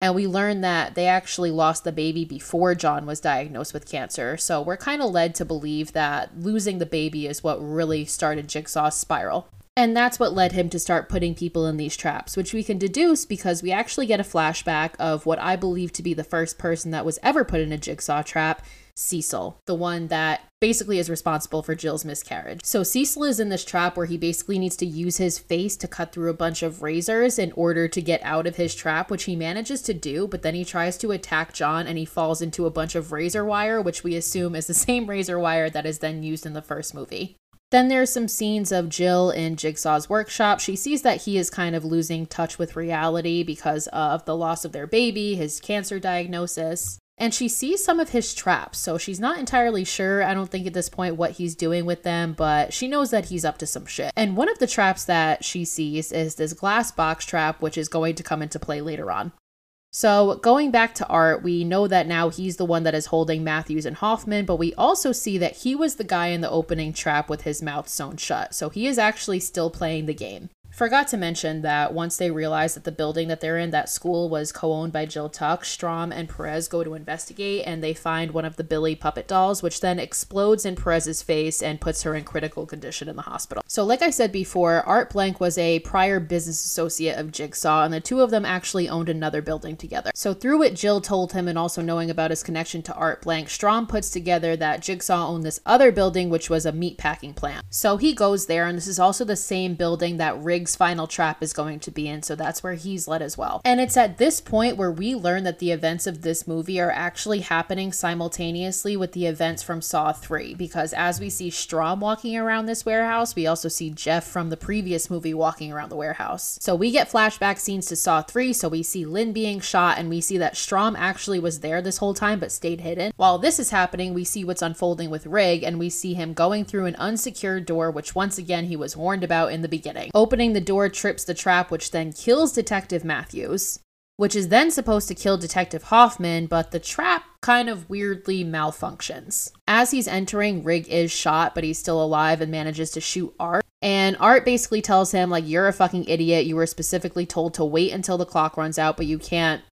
And we learned that they actually lost the baby before John was diagnosed with cancer. So we're kind of led to believe that losing the baby is what really started Jigsaw's spiral. And that's what led him to start putting people in these traps, which we can deduce because we actually get a flashback of what I believe to be the first person that was ever put in a jigsaw trap, Cecil, the one that basically is responsible for Jill's miscarriage. So Cecil is in this trap where he basically needs to use his face to cut through a bunch of razors in order to get out of his trap, which he manages to do, but then he tries to attack John and he falls into a bunch of razor wire, which we assume is the <laughs> same razor wire that is then used in the first movie. Then there's some scenes of Jill in Jigsaw's workshop. She sees that he is kind of losing touch with reality because of the loss of their baby, his cancer diagnosis. And she sees some of his traps, so she's not entirely sure, I don't think at this point, what he's doing with them, but she knows that he's up to some shit. And one of the traps that she sees is this glass box trap, which is going to come into play later on. So, going back to Art, we know that now he's the one that is holding Matthews and Hoffman, but we also see that he was the guy in the opening trap with his mouth sewn shut. So, he is actually still playing the game. Forgot to mention that once they realize that the building that they're in, that school, was co owned by Jill Tuck, Strahm and Perez go to investigate and they find one of the Billy puppet dolls, which then explodes in Perez's face and puts her in critical condition in the hospital. So, like I said before, Art Blank was a prior business associate of Jigsaw, and the two of them actually owned another building together. So, through what Jill told him and also knowing about his connection to Art Blank, Strahm puts together that Jigsaw owned this other building, which was a meat packing plant. So, he goes there, and this is also the same building that Rigg's Final trap is going to be in, so that's where he's led as well. And it's at this point where we learn that the events of this movie are actually happening simultaneously with the events from Saw 3, because as we see Strahm walking around this warehouse, we also see Jeff from the previous movie walking around the warehouse. So we get flashback scenes to Saw 3, so we see Lynn being shot, and we see that Strahm actually was there this whole time but stayed hidden. While this is happening, we see what's unfolding with Rigg, and we see him going through an unsecured door, which once again he was warned about in the beginning, opening the door trips the trap, which then kills Detective Matthews, which is then supposed to kill Detective Hoffman, but the trap kind of weirdly malfunctions. As he's entering, Rigg is shot, but he's still alive and manages to shoot Art. And Art basically tells him, like, you're a fucking idiot. You were specifically told to wait until the clock runs out, but you can't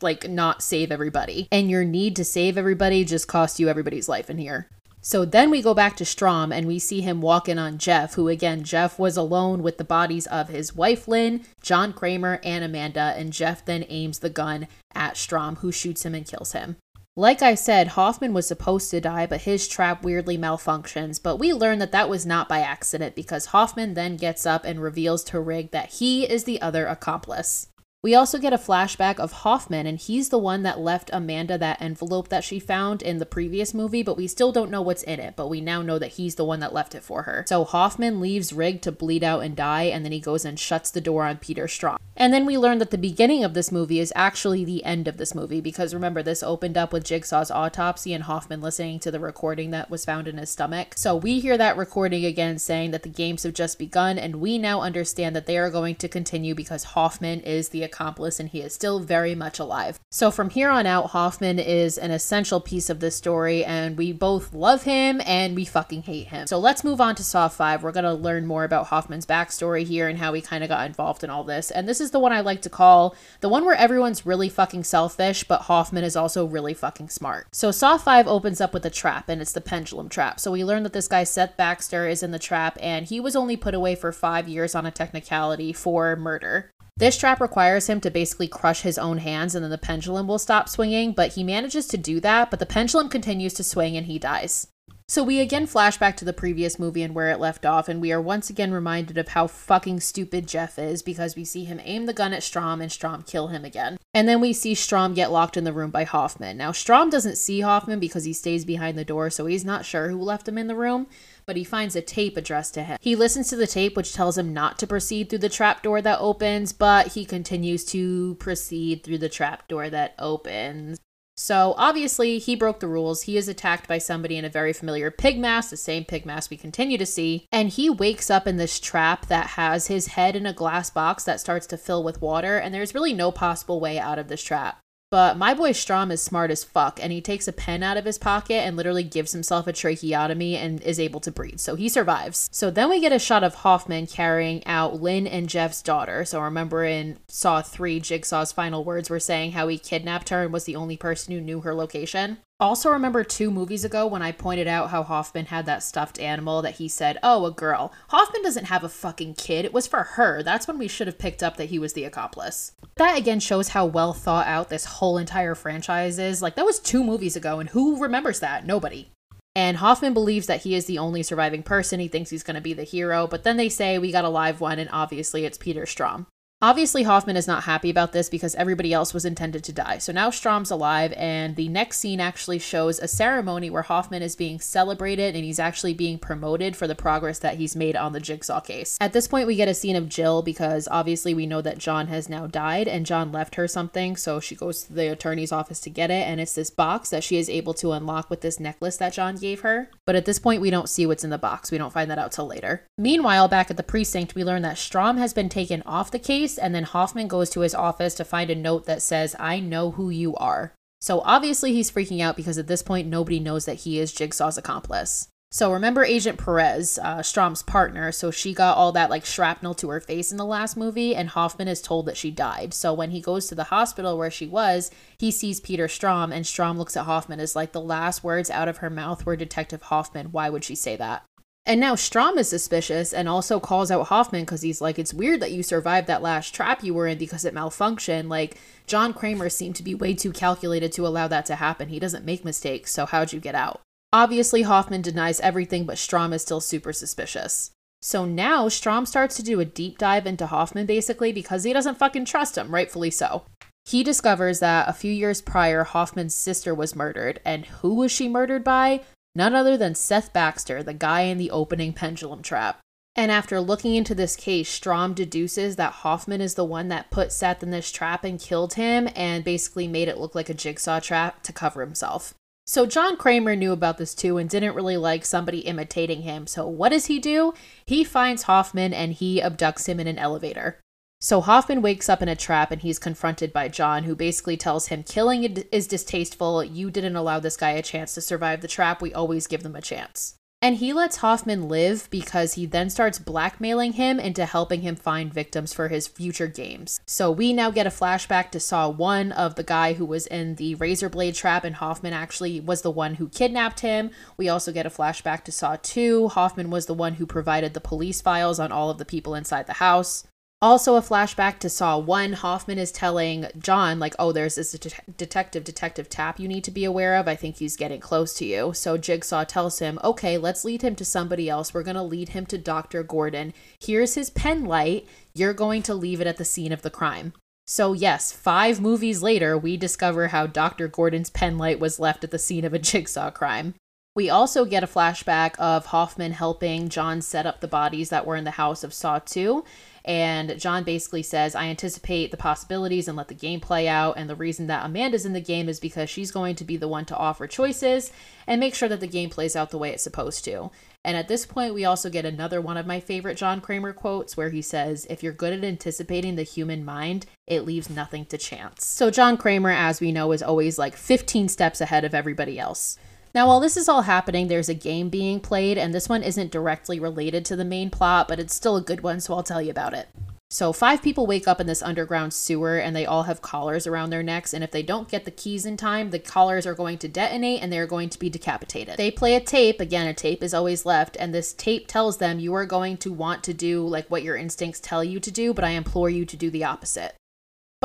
like not save everybody. And your need to save everybody just cost you everybody's life in here. So then we go back to Strahm and we see him walking on Jeff, who again, Jeff was alone with the bodies of his wife Lynn, John Kramer, and Amanda, and Jeff then aims the gun at Strahm, who shoots him and kills him. Like I said, Hoffman was supposed to die, but his trap weirdly malfunctions. But we learn that that was not by accident because Hoffman then gets up and reveals to Rigg that he is the other accomplice. We also get a flashback of Hoffman, and he's the one that left Amanda that envelope that she found in the previous movie, but we still don't know what's in it. But we now know that he's the one that left it for her. So Hoffman leaves Rigg to bleed out and die, and then he goes and shuts the door on Peter Strahm. And then we learn that the beginning of this movie is actually the end of this movie, because remember, this opened up with Jigsaw's autopsy and Hoffman listening to the recording that was found in his stomach. So we hear that recording again saying that the games have just begun, and we now understand that they are going to continue because Hoffman is the accomplice and he is still very much alive. So from here on out, Hoffman is an essential piece of this story and we both love him and we fucking hate him. So let's move on to Saw 5. We're going to learn more about Hoffman's backstory here and how he kind of got involved in all this. And this is the one I like to call the one where everyone's really fucking selfish, but Hoffman is also really fucking smart. So Saw 5 opens up with a trap and it's the pendulum trap. So we learn that this guy Seth Baxter is in the trap and he was only put away for 5 years on a technicality for murder. This trap requires him to basically crush his own hands and then the pendulum will stop swinging, but he manages to do that, but the pendulum continues to swing and he dies. So we again flash back to the previous movie and where it left off, and we are once again reminded of how fucking stupid Jeff is because we see him aim the gun at Strahm and Strahm kill him again. And then we see Strahm get locked in the room by Hoffman. Now, Strahm doesn't see Hoffman because he stays behind the door, so he's not sure who left him in the room, but he finds a tape addressed to him. He listens to the tape, which tells him not to proceed through the trapdoor that opens, but he continues to proceed through the trapdoor that opens. So obviously, he broke the rules. He is attacked by somebody in a very familiar pig mask, the same pig mask we continue to see. And he wakes up in this trap that has his head in a glass box that starts to fill with water. And there's really no possible way out of this trap. But my boy Strahm is smart as fuck, and he takes a pen out of his pocket and literally gives himself a tracheotomy and is able to breathe. So he survives. So then we get a shot of Hoffman carrying out Lynn and Jeff's daughter. So remember in Saw 3, Jigsaw's final words were saying how he kidnapped her and was the only person who knew her location. Also, remember two movies ago when I pointed out how Hoffman had that stuffed animal that he said, Oh, a girl. Hoffman doesn't have a fucking kid. It was for her. That's when we should have picked up that he was the accomplice. That again shows how well thought out this whole entire franchise is. Like, that was two movies ago, and who remembers that? Nobody. And Hoffman believes that he is the only surviving person. He thinks he's going to be the hero, but then they say we got a live one, and obviously it's Peter Strahm. Obviously, Hoffman is not happy about this because everybody else was intended to die. So now Strahm's alive, and the next scene actually shows a ceremony where Hoffman is being celebrated and he's actually being promoted for the progress that he's made on the Jigsaw case. At this point, we get a scene of Jill because obviously we know that John has now died and John left her something. So she goes to the attorney's office to get it, and it's this box that she is able to unlock with this necklace that John gave her. But at this point, we don't see what's in the box. We don't find that out till later. Meanwhile, back at the precinct, we learn that Strahm has been taken off the case and then Hoffman goes to his office to find a note that says, I know who you are. So obviously he's freaking out because at this point nobody knows that he is Jigsaw's accomplice. So remember Agent Perez, uh, Strahm's partner. So she got all that like shrapnel to her face in the last movie, and Hoffman is told that she died. So when he goes to the hospital where she was, he sees Peter Strahm, and Strahm looks at Hoffman as like the last words out of her mouth were Detective Hoffman. Why would she say that? And now Strahm is suspicious and also calls out Hoffman because he's like, it's weird that you survived that last trap you were in because it malfunctioned. Like, John Kramer seemed to be way too calculated to allow that to happen. He doesn't make mistakes, so how'd you get out? Obviously, Hoffman denies everything, but Strahm is still super suspicious. So now Strahm starts to do a deep dive into Hoffman basically because he doesn't fucking trust him, rightfully so. He discovers that a few years prior, Hoffman's sister was murdered, and who was she murdered by? None other than Seth Baxter, the guy in the opening pendulum trap. And after looking into this case, Strahm deduces that Hoffman is the one that put Seth in this trap and killed him and basically made it look like a jigsaw trap to cover himself. So John Kramer knew about this too and didn't really like somebody imitating him. So what does he do? He finds Hoffman and he abducts him in an elevator. So Hoffman wakes up in a trap and he's confronted by John, who basically tells him, Killing is distasteful. You didn't allow this guy a chance to survive the trap. We always give them a chance. And he lets Hoffman live because he then starts blackmailing him into helping him find victims for his future games. So we now get a flashback to Saw 1 of the guy who was in the razor blade trap, and Hoffman actually was the one who kidnapped him. We also get a flashback to Saw 2. Hoffman was the one who provided the police files on all of the people inside the house. Also, a flashback to Saw 1. Hoffman is telling John, like, oh, there's this de- detective, Detective Tapp, you need to be aware of. I think he's getting close to you. So Jigsaw tells him, okay, let's lead him to somebody else. We're going to lead him to Dr. Gordon. Here's his pen light. You're going to leave it at the scene of the crime. So, yes, five movies later, we discover how Dr. Gordon's pen light was left at the scene of a <laughs> jigsaw crime. We also get a flashback of Hoffman helping John set up the bodies that were in the house of Saw 2. And John basically says, I anticipate the possibilities and let the game play out. And the reason that Amanda's in the game is because she's going to be the one to offer choices and make sure that the game plays out the way it's supposed to. And at this point, we also get another one of my favorite John Kramer quotes where he says, If you're good at anticipating the human mind, it leaves nothing to chance. So, John Kramer, as we know, is always like 15 steps ahead of everybody else. Now, while this is all happening, there's a game being played, and this one isn't directly related to the main plot, but it's still a good one, so I'll tell you about it. So, five people wake up in this underground sewer and they all have collars around their necks. And if they don't get the keys in time, the collars are going to detonate and they're going to be decapitated. They play a tape. Again, a tape is always left. And this tape tells them you are going to want to do like what your instincts tell you to do, but I implore you to do the opposite.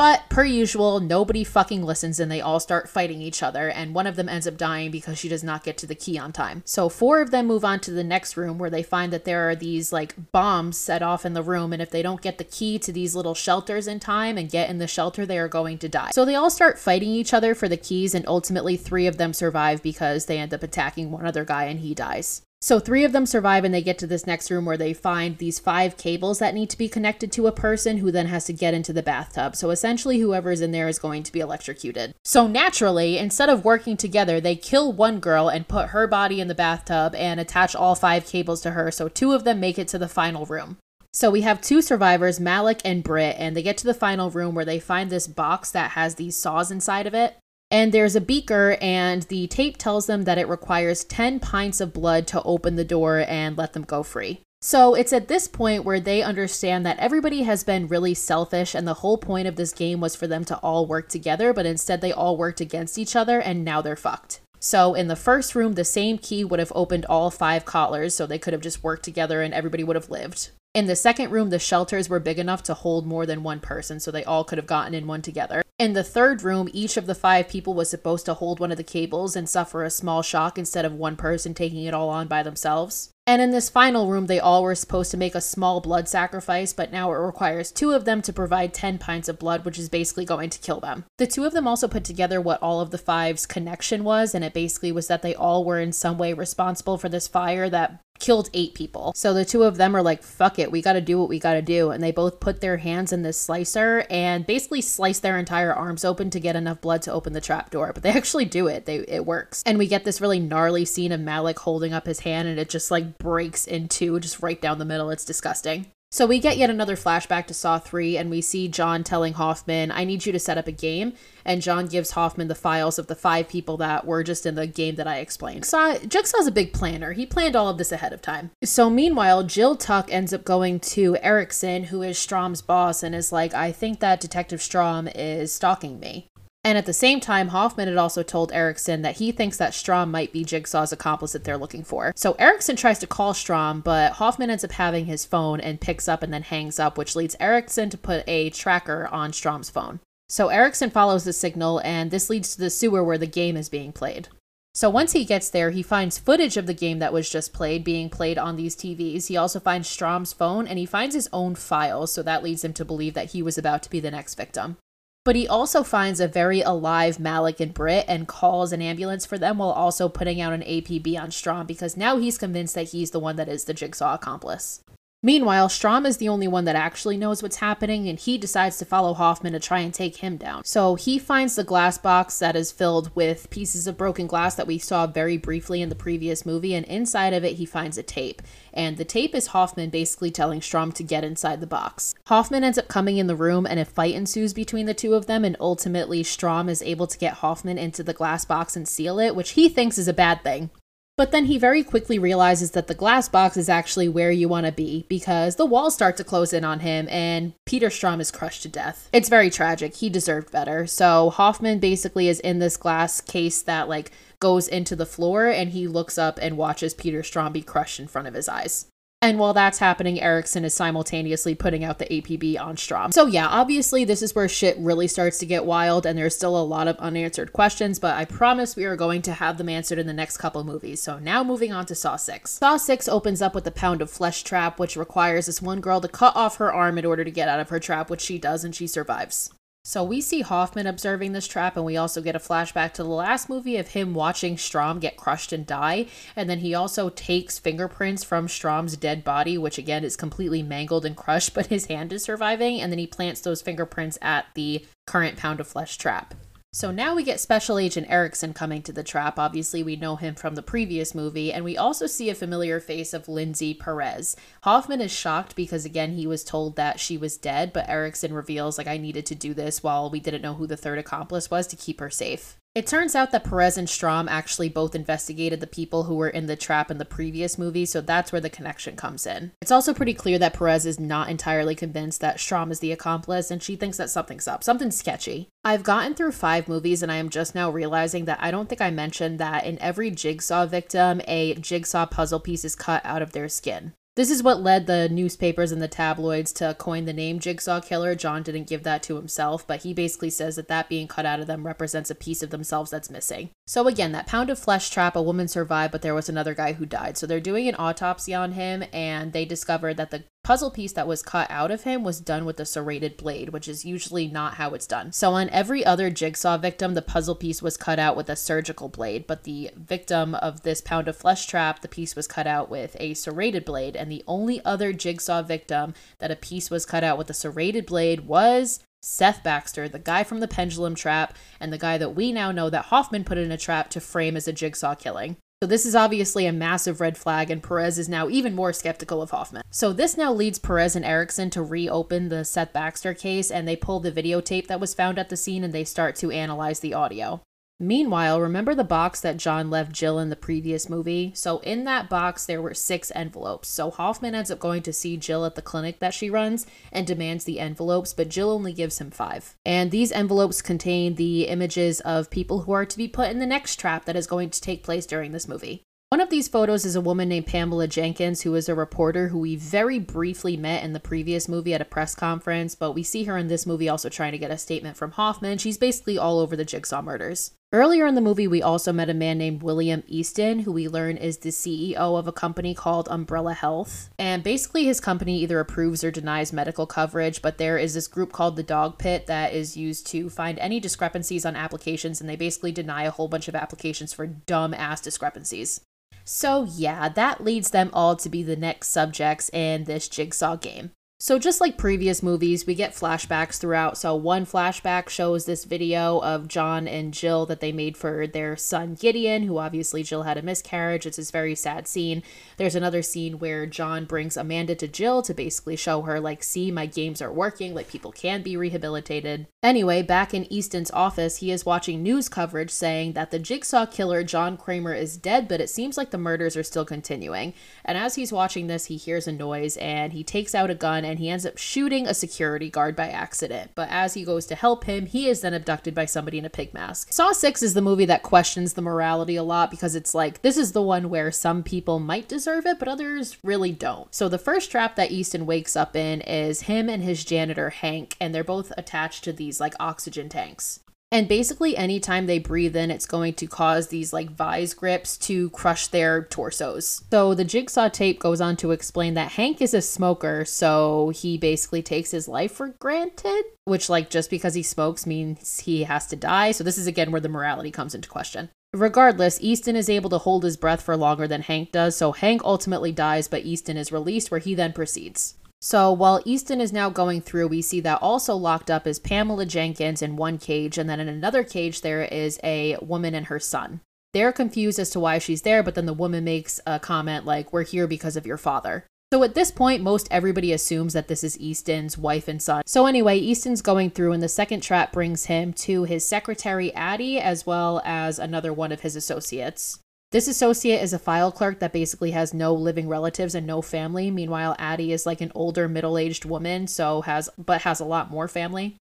But per usual, nobody fucking listens and they all start fighting each other, and one of them ends up dying because she does not get to the key on time. So four of them move on to the next room where they find that there are these like bombs set off in the room, and if they don't get the key to these little shelters in time and get in the shelter, they are going to die. So they all start fighting each other for the keys, and ultimately three of them survive because they end up attacking one other guy and he dies. So three of them survive and they get to this next room where they find these five cables that need to be connected to a person who then has to get into the bathtub. So essentially whoever's in there is going to be electrocuted. So naturally, instead of working together, they kill one girl and put her body in the bathtub and attach all five cables to her. So two of them make it to the final room. So we have two survivors, Malik and Britt, and they get to the final room where they find this box that has these saws inside of it. And there's a beaker, and the tape tells them that it requires 10 pints of blood to open the door and let them go free. So it's at this point where they understand that everybody has been really selfish, and the whole point of this game was for them to all work together, but instead they all worked against each other, and now they're fucked. So in the first room, the same key would have opened all five cottlers, so they could have just worked together and everybody would have lived. In the second room, the shelters were big enough to hold more than one person, so they all could have gotten in one together. In the third room, each of the five people was supposed to hold one of the cables and suffer a small shock instead of one person taking it all on by themselves. And in this final room, they all were supposed to make a small blood sacrifice, but now it requires two of them to provide 10 pints of blood, which is basically going to kill them. The two of them also put together what all of the five's connection was, and it basically was that they all were in some way responsible for this fire that killed eight people. So the two of them are like, fuck it, we gotta do what we gotta do. And they both put their hands in this slicer and basically slice their entire arms open to get enough blood to open the trap door. But they <laughs> actually do it. They it works. And we get this really gnarly scene of Malik holding up his hand and it just like breaks in two, just right down the middle. It's disgusting. So we get yet another flashback to Saw 3, and we see John telling Hoffman, I need you to set up a game. And John gives Hoffman the files of the five people that were just in the game that I explained. So Jigsaw's a big planner. He planned all of this ahead of time. So meanwhile, Jill Tuck ends up going to Erickson, who is Strahm's boss, and is like, I think that Detective Strahm is stalking me. And at the same time, Hoffman had also told Erickson that he thinks that Strahm might be Jigsaw's accomplice that they're looking for. So Erickson tries to call Strahm, but Hoffman ends up having his phone and picks up and then hangs up, which leads Erickson to put a tracker on Strahm's phone. So Erickson follows the signal, and this leads to the sewer where the game is being played. So once he gets there, he finds footage of the game that was just played being played on these TVs. He also finds Strahm's phone and he finds his own files, so that leads him to believe that he was about to be the next victim. But he also finds a very alive Malik and Britt and calls an ambulance for them while also putting out an APB on Strahm because now he's convinced that he's the one that is the jigsaw accomplice. Meanwhile, Strahm is the only one that actually knows what's happening, and he decides to follow Hoffman to try and take him down. So he finds the glass box that is filled with pieces of broken glass that we saw very briefly in the previous movie, and inside of it, he finds a tape. And the tape is Hoffman basically telling Strahm to get inside the box. Hoffman ends up coming in the room, and a fight ensues between the two of them, and ultimately, Strahm is able to get Hoffman into the glass box and seal it, which he thinks is a bad thing. But then he very quickly realizes that the glass box is actually where you want to be because the walls start to close in on him and Peter Strahm is crushed to death. It's very tragic. He deserved better. So Hoffman basically is in this glass case that like goes into the floor and he looks up and watches Peter Strahm be crushed in front of his eyes. And while that's happening, Erickson is simultaneously putting out the APB on Strahm. So, yeah, obviously, this is where shit really starts to get wild, and there's still a lot of unanswered questions, but I promise we are going to have them answered in the next couple movies. So, now moving on to Saw 6. Saw 6 opens up with the pound of flesh trap, which requires this one girl to cut off her arm in order to get out of her trap, which she does, and she survives. So we see Hoffman observing this trap, and we also get a flashback to the last movie of him watching Strahm get crushed and die. And then he also takes fingerprints from Strahm's dead body, which again is completely mangled and crushed, <laughs> but his hand is surviving. And then he plants those fingerprints at the current pound of flesh trap. So now we get Special Agent Erickson coming to the trap. Obviously, we know him from the previous movie, and we also see a familiar face of Lindsay Perez. Hoffman is shocked because, again, he was told that she was dead, but Erickson reveals, like, I needed to do this while we didn't know who the third accomplice was to keep her safe. It turns out that Perez and Strahm actually both investigated the people who were in the trap in the previous movie, so that's where the connection comes in. It's also pretty clear that Perez is not entirely convinced that Strahm is the accomplice, and she thinks that something's up, something's sketchy. I've gotten through five movies, and I am just now realizing that I don't think I mentioned that in every jigsaw victim, a jigsaw puzzle piece is cut out of their skin. This is what led the newspapers and the tabloids to coin the name Jigsaw Killer. John didn't give that to himself, but he basically says that that being cut out of them represents a piece of themselves that's missing. So, again, that pound of flesh trap, a woman survived, but there was another guy who died. So, they're doing an autopsy on him, and they discovered that the puzzle piece that was cut out of him was done with a serrated blade, which is usually not how it's done. So, on every other jigsaw victim, the puzzle piece was cut out with a surgical blade, but the victim of this pound of flesh trap, the piece was cut out with a serrated blade. And the only other jigsaw victim that a piece was cut out with a serrated blade was Seth Baxter, the guy from the pendulum trap, and the guy that we now know that Hoffman put in a trap to frame as a jigsaw killing. So this is obviously a massive red flag, and Perez is now even more skeptical of Hoffman. So this now leads Perez and Erickson to reopen the Seth Baxter case, and they pull the videotape that was found at the scene and they start to analyze the audio. Meanwhile, remember the box that John left Jill in the previous movie? So, in that box, there were six envelopes. So, Hoffman ends up going to see Jill at the clinic that she runs and demands the envelopes, but Jill only gives him five. And these envelopes contain the images of people who are to be put in the next trap that is going to take place during this movie. One of these photos is a woman named Pamela Jenkins, who is a reporter who we very briefly met in the previous movie at a press conference, but we see her in this movie also trying to get a statement from Hoffman. She's basically all over the Jigsaw murders. Earlier in the movie, we also met a man named William Easton, who we learn is the CEO of a company called Umbrella Health. And basically, his company either approves or denies medical coverage, but there is this group called the Dog Pit that is used to find any discrepancies on applications, and they basically deny a whole bunch of applications for dumb ass discrepancies. So, yeah, that leads them all to be the next subjects in this jigsaw game. So, just like previous movies, we get flashbacks throughout. So, one flashback shows this video of John and Jill that they made for their son Gideon, who obviously Jill had a miscarriage. It's this very sad scene. There's another scene where John brings Amanda to Jill to basically show her, like, see, my games are working, like, people can be rehabilitated. Anyway, back in Easton's office, he is watching news coverage saying that the jigsaw killer, John Kramer, is dead, but it seems like the murders are still continuing. And as he's watching this, he hears a noise and he takes out a gun and he ends up shooting a security guard by accident. But as he goes to help him, he is then abducted by somebody in a pig mask. Saw 6 is the movie that questions the morality a lot because it's like, this is the one where some people might deserve it, but others really don't. So the first trap that Easton wakes up in is him and his janitor, Hank, and they're both attached to these like oxygen tanks. And basically, anytime they breathe in, it's going to cause these like vise grips to crush their torsos. So the jigsaw tape goes on to explain that Hank is a smoker, so he basically takes his life for granted, which, like, just because he smokes means he has to die. So this is again where the morality comes into question. Regardless, Easton is able to hold his breath for longer than Hank does, so Hank ultimately dies, but Easton is released, where he then proceeds. So while Easton is now going through, we see that also locked up is Pamela Jenkins in one cage, and then in another cage, there is a woman and her son. They're confused as to why she's there, but then the woman makes a comment like, We're here because of your father. So at this point, most everybody assumes that this is Easton's wife and son. So anyway, Easton's going through, and the second trap brings him to his secretary, Addie, as well as another one of his associates. This associate is a file clerk that basically has no living relatives and no family. Meanwhile, Addie is like an older middle-aged woman, so has but has a lot more family.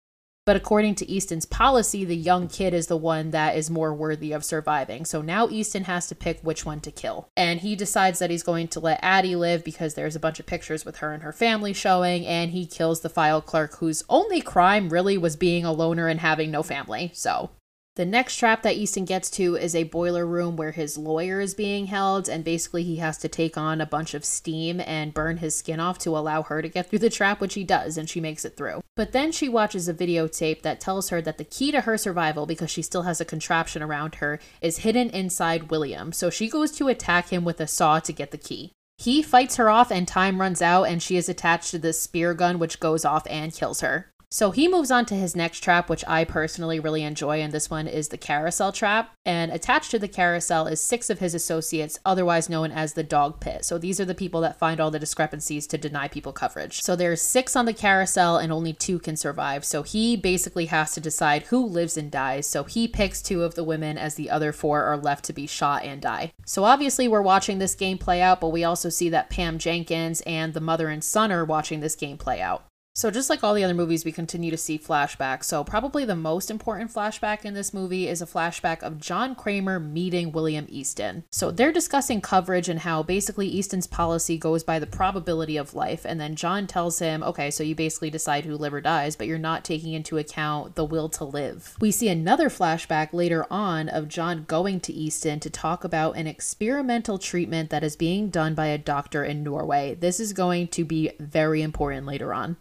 But according to Easton's policy, the young kid is the one that is more worthy of surviving. So now Easton has to pick which one to kill. And he decides that he's going to let Addie live because there's a bunch of pictures with her and her family showing, and he kills the file clerk whose only crime really was being a loner and having no family. So the next trap that Easton gets to is a boiler room where his lawyer is being held, and basically he has to take on a bunch of steam and burn his skin off to allow her to get through the trap, which he does, and she makes it through. But then she watches a videotape that tells her that the key to her survival, because she still has a contraption around her, is hidden inside William. So she goes to attack him with a saw to get the key. He fights her off, and time runs out, and she is attached to the spear gun, which goes off and kills her. So he moves on to his next trap, which I personally really enjoy, and this one is the carousel trap. And attached to the carousel is six of his associates, otherwise known as the dog pit. So these are the people that find all the discrepancies to deny people coverage. So there's six on the carousel, and only two can survive. So he basically has to decide who lives and dies. So he picks two of the women, as the other four are left to be shot and die. So obviously, we're watching this game play out, but we also see that Pam Jenkins and the mother and son are watching this game play out. So, just like all the other movies, we continue to see flashbacks. So, probably the most important flashback in this movie is a flashback of John Kramer meeting William Easton. So, they're discussing coverage and how basically Easton's policy goes by the probability of life. And then John tells him, okay, so you basically decide who live or dies, but you're not taking into account the will to live. We see another flashback later on of John going to Easton to talk about an experimental treatment that is being done by a doctor in Norway. This is going to be very important later on.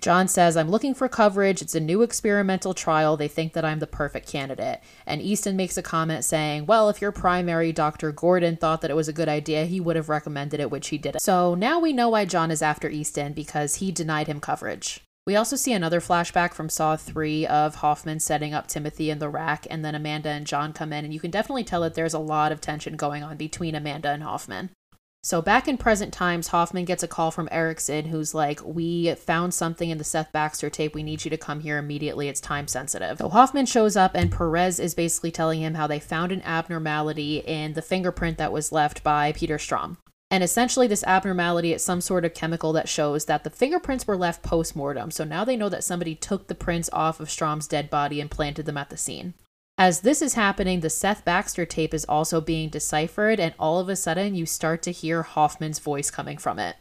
John says, I'm looking for coverage. It's a new experimental trial. They think that I'm the perfect candidate. And Easton makes a comment saying, Well, if your primary, Dr. Gordon, thought that it was a good idea, he would have recommended it, which he didn't. So now we know why John is after Easton because he denied him coverage. We also see another flashback from Saw 3 of Hoffman setting up Timothy in the rack, and then Amanda and John come in, and you can definitely tell that there's a lot of tension going on between Amanda and Hoffman. So, back in present times, Hoffman gets a call from Erickson who's like, We found something in the Seth Baxter tape. We need you to come here immediately. It's time sensitive. So, Hoffman shows up, and Perez is basically telling him how they found an abnormality in the fingerprint that was left by Peter Strahm. And essentially, this abnormality is some sort of chemical that shows that the fingerprints were left post mortem. So now they know that somebody took the prints off of Strahm's dead body and planted them at the scene. As this is happening, the Seth Baxter tape is also being deciphered, and all of a sudden, you start to hear Hoffman's voice coming from it.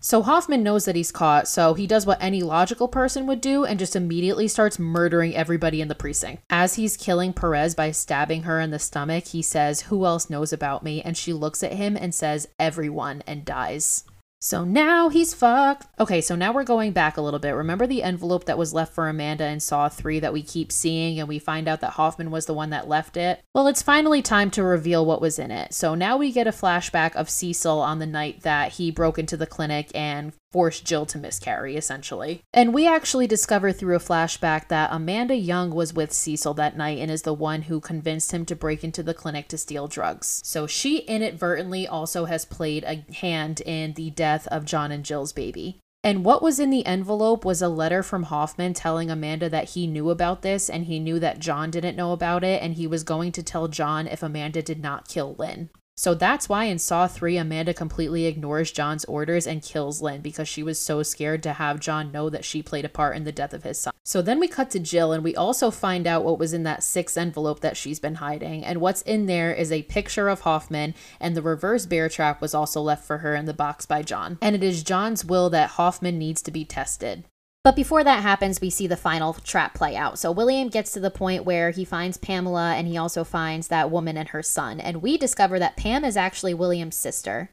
So Hoffman knows that he's caught, so he does what any logical person would do and just immediately starts murdering everybody in the precinct. As he's killing Perez by stabbing her in the stomach, he says, Who else knows about me? And she looks at him and says, Everyone, and dies. So now he's fucked. Okay, so now we're going back a little bit. Remember the envelope that was left for Amanda in Saw 3 that we keep seeing and we find out that Hoffman was the one that left it? Well, it's finally time to reveal what was in it. So now we get a flashback of Cecil on the night that he broke into the clinic and forced Jill to miscarry, essentially. And we actually discover through a flashback that Amanda Young was with Cecil that night and is the one who convinced him to break into the clinic to steal drugs. So she inadvertently also has played a hand in the death of John and Jill's baby. And what was in the envelope was a letter from Hoffman telling Amanda that he knew about this and he knew that John didn't know about it and he was going to tell John if Amanda did not kill Lynn. So that's why in Saw 3, Amanda completely ignores John's orders and kills Lynn because she was so scared to have John know that she played a part in the death of his son. So then we cut to Jill and we also find out what was in that six envelope that she's been hiding. And what's in there is a picture of Hoffman, and the reverse bear trap was also left for her in the box by John. And it is John's will that Hoffman needs to be tested. But before that happens, we see the final trap play out. So William gets to the point where he finds Pamela and he also finds that woman and her son. And we discover that Pam is actually William's sister.